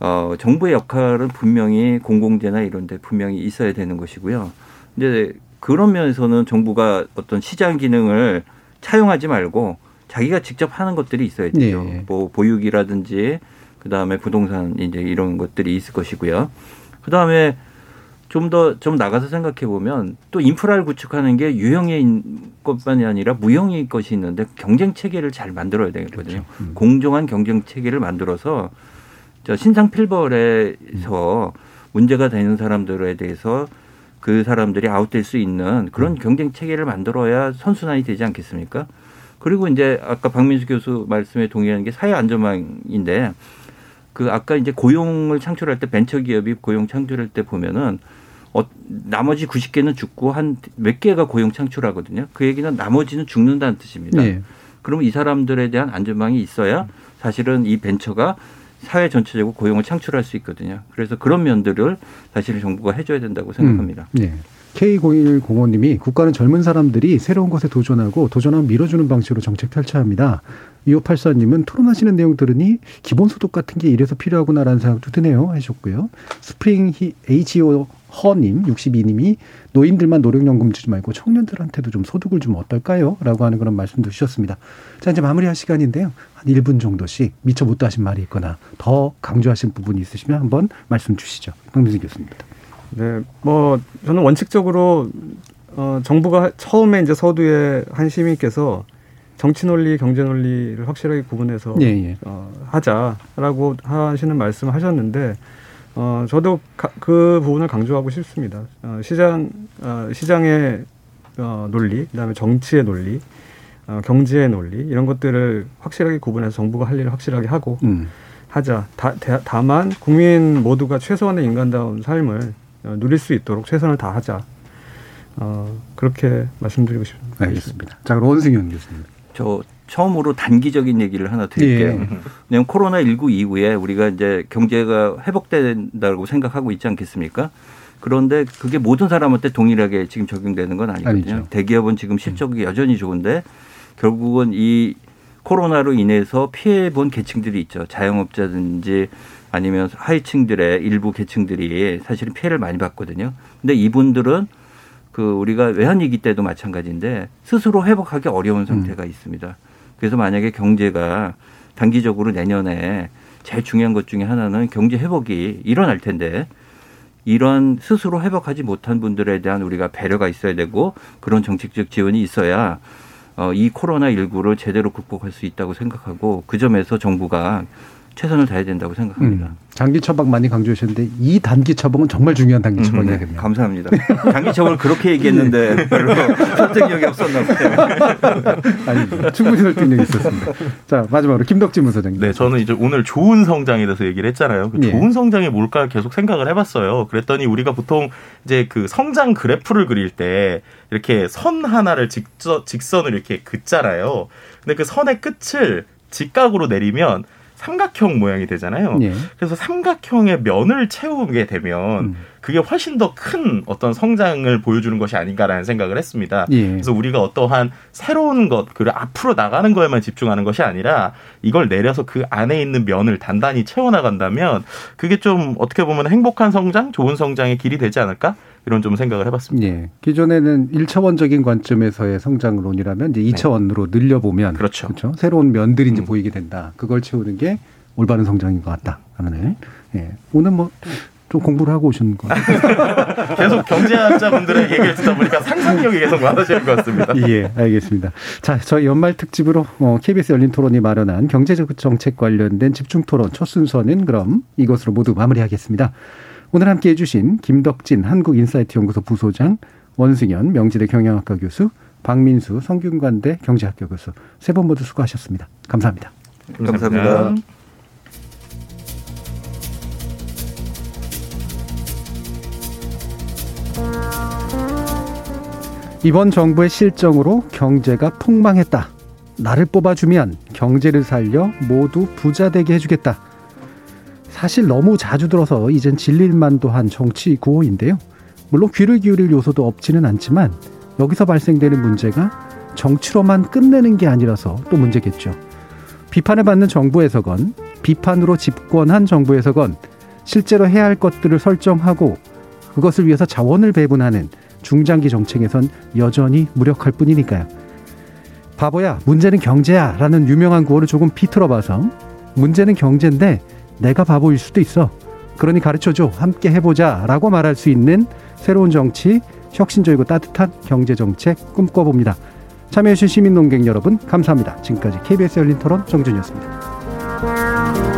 어, 정부의 역할은 분명히 공공재나 이런 데 분명히 있어야 되는 것이고요. 이제 그런 면에서는 정부가 어떤 시장 기능을 차용하지 말고 자기가 직접 하는 것들이 있어야 되죠. 네. 뭐 보육이라든지 그다음에 부동산 이제 이런 것들이 있을 것이고요. 그다음에 좀 더좀 좀 나가서 생각해 보면 또 인프라를 구축하는 게 유형의 것만이 아니라 무형의 것이 있는데 경쟁 체계를 잘 만들어야 되거든요. 그렇죠. 음. 공정한 경쟁 체계를 만들어서 저 신상 필벌에서 음. 문제가 되는 사람들에 대해서 그 사람들이 아웃될 수 있는 그런 음. 경쟁 체계를 만들어야 선순환이 되지 않겠습니까? 그리고 이제 아까 박민수 교수 말씀에 동의하는 게 사회 안전망인데 그 아까 이제 고용을 창출할 때 벤처 기업이 고용 창출할 때 보면은 어, 나머지 90개는 죽고 한 몇 개가 고용 창출하거든요. 그 얘기는 나머지는 죽는다는 뜻입니다. 네. 그러면 이 사람들에 대한 안전망이 있어야 사실은 이 벤처가 사회 전체적으로 고용을 창출할 수 있거든요. 그래서 그런 면들을 사실 정부가 해줘야 된다고 생각합니다. 음, 네. K0105님이 국가는 젊은 사람들이 새로운 것에 도전하고 도전하면 밀어주는 방식으로 정책 펼쳐야 합니다. 2584님은 토론하시는 내용 들으니 기본소득 같은 게 이래서 필요하구나라는 생각도 드네요. 하셨고요. 스프링 HO 허님 62님이 노인들만 노령연금 주지 말고 청년들한테도 좀 소득을 좀 어떨까요? 라고 하는 그런 말씀도 주셨습니다. 자 이제 마무리할 시간인데요. 한 1분 정도씩 미처 못 하신 말이 있거나 더 강조하신 부분이 있으시면 한번 말씀 주시죠. 박민수 교수님부터. 네, 뭐 저는 원칙적으로 어, 정부가 처음에 이제 서두에 한 시민께서 정치 논리, 경제 논리를 확실하게 구분해서 예, 예. 어, 하자라고 하시는 말씀을 하셨는데 어, 저도 가, 그 부분을 강조하고 싶습니다. 어, 시장 어, 시장의 어, 논리, 그다음에 정치의 논리, 어, 경제의 논리 이런 것들을 확실하게 구분해서 정부가 할 일을 확실하게 하고 음. 하자. 다, 다만 국민 모두가 최소한의 인간다운 삶을 어, 누릴 수 있도록 최선을 다하자. 어, 그렇게 말씀드리고 싶습니다. 알겠습니다. 자, 그럼 원승현 교수님. 저 처음으로 단기적인 얘기를 하나 드릴게요. 예. 왜냐하면 코로나 19 이후에 우리가 이제 경제가 회복된다고 생각하고 있지 않겠습니까? 그런데 그게 모든 사람한테 동일하게 지금 적용되는 건 아니거든요. 아니죠. 대기업은 지금 실적이 여전히 좋은데 결국은 이 코로나로 인해서 피해 본 계층들이 있죠. 자영업자든지 아니면 하위층들의 일부 계층들이 사실은 피해를 많이 봤거든요. 근데 이분들은 그 우리가 외환위기 때도 마찬가지인데 스스로 회복하기 어려운 상태가 음. 있습니다. 그래서 만약에 경제가 단기적으로 내년에 제일 중요한 것 중에 하나는 경제 회복이 일어날 텐데 이런 스스로 회복하지 못한 분들에 대한 우리가 배려가 있어야 되고 그런 정책적 지원이 있어야 어, 이 코로나 19를 제대로 극복할 수 있다고 생각하고 그 점에서 정부가 최선을 다해야 된다고 생각합니다. 음, 장기 처방 많이 강조하셨는데 이 단기 처방은 정말 중요한 단기 처방이겠네요. 음, 네, 감사합니다. 단기 처방을 그렇게 얘기했는데 네. 별로 설득력이 없었나 보요 아니, 충분히 설득력이 있었습니다. 자 마지막으로 김덕진 부소장님. 네, 저는 이제 오늘 좋은 성장에 대해서 얘기를 했잖아요. 그 예. 좋은 성장이 뭘까 계속 생각을 해봤어요. 그랬더니 우리가 보통 이제 그 성장 그래프를 그릴 때 이렇게 선 하나를 직선, 직선으로 이렇게 긋잖아요. 근데 그 선의 끝을 직각으로 내리면 삼각형 모양이 되잖아요. 예. 그래서 삼각형의 면을 채우게 되면 음. 그게 훨씬 더 큰 어떤 성장을 보여주는 것이 아닌가라는 생각을 했습니다. 예. 그래서 우리가 어떠한 새로운 것, 그리고 앞으로 나가는 거에만 집중하는 것이 아니라 이걸 내려서 그 안에 있는 면을 단단히 채워나간다면 그게 좀 어떻게 보면 행복한 성장, 좋은 성장의 길이 되지 않을까? 이런 좀 생각을 해봤습니다. 예. 기존에는 1차원적인 관점에서의 성장론이라면 이제 2차원으로 네. 늘려보면 그렇죠. 그렇죠. 새로운 면들이 이제 음. 보이게 된다. 그걸 채우는 게 올바른 성장인 것 같다. 하는 예. 오늘 뭐 좀 공부를 하고 오신 것 같아요. 계속 경제학자분들의 얘기를 듣다 보니까 상상력이 계속 많아지는 것 같습니다. 예, 알겠습니다. 자, 저희 연말 특집으로 어, KBS 열린 토론이 마련한 경제적 정책 관련된 집중 토론 첫 순서는 그럼 이것으로 모두 마무리하겠습니다. 오늘 함께 해주신 김덕진 한국인사이트 연구소 부소장, 원승현 명지대 경영학과 교수, 박민수 성균관대 경제학교 교수 세 분 모두 수고하셨습니다. 감사합니다. 감사합니다. 감사합니다. 이번 정부의 실정으로 경제가 폭망했다. 나를 뽑아주면 경제를 살려 모두 부자 되게 해주겠다. 사실 너무 자주 들어서 이젠 질릴만도 한 정치 구호인데요. 물론 귀를 기울일 요소도 없지는 않지만 여기서 발생되는 문제가 정치로만 끝내는 게 아니라서 또 문제겠죠. 비판을 받는 정부에서건 비판으로 집권한 정부에서건 실제로 해야 할 것들을 설정하고 그것을 위해서 자원을 배분하는 중장기 정책에선 여전히 무력할 뿐이니까요. 바보야, 문제는 경제야 라는 유명한 구호를 조금 비틀어 봐서 문제는 경제인데 내가 바보일 수도 있어. 그러니 가르쳐줘. 함께 해보자. 라고 말할 수 있는 새로운 정치, 혁신적이고 따뜻한 경제정책 꿈꿔봅니다. 참여해주신 시민농객 여러분, 감사합니다. 지금까지 KBS 열린 토론 정준이었습니다.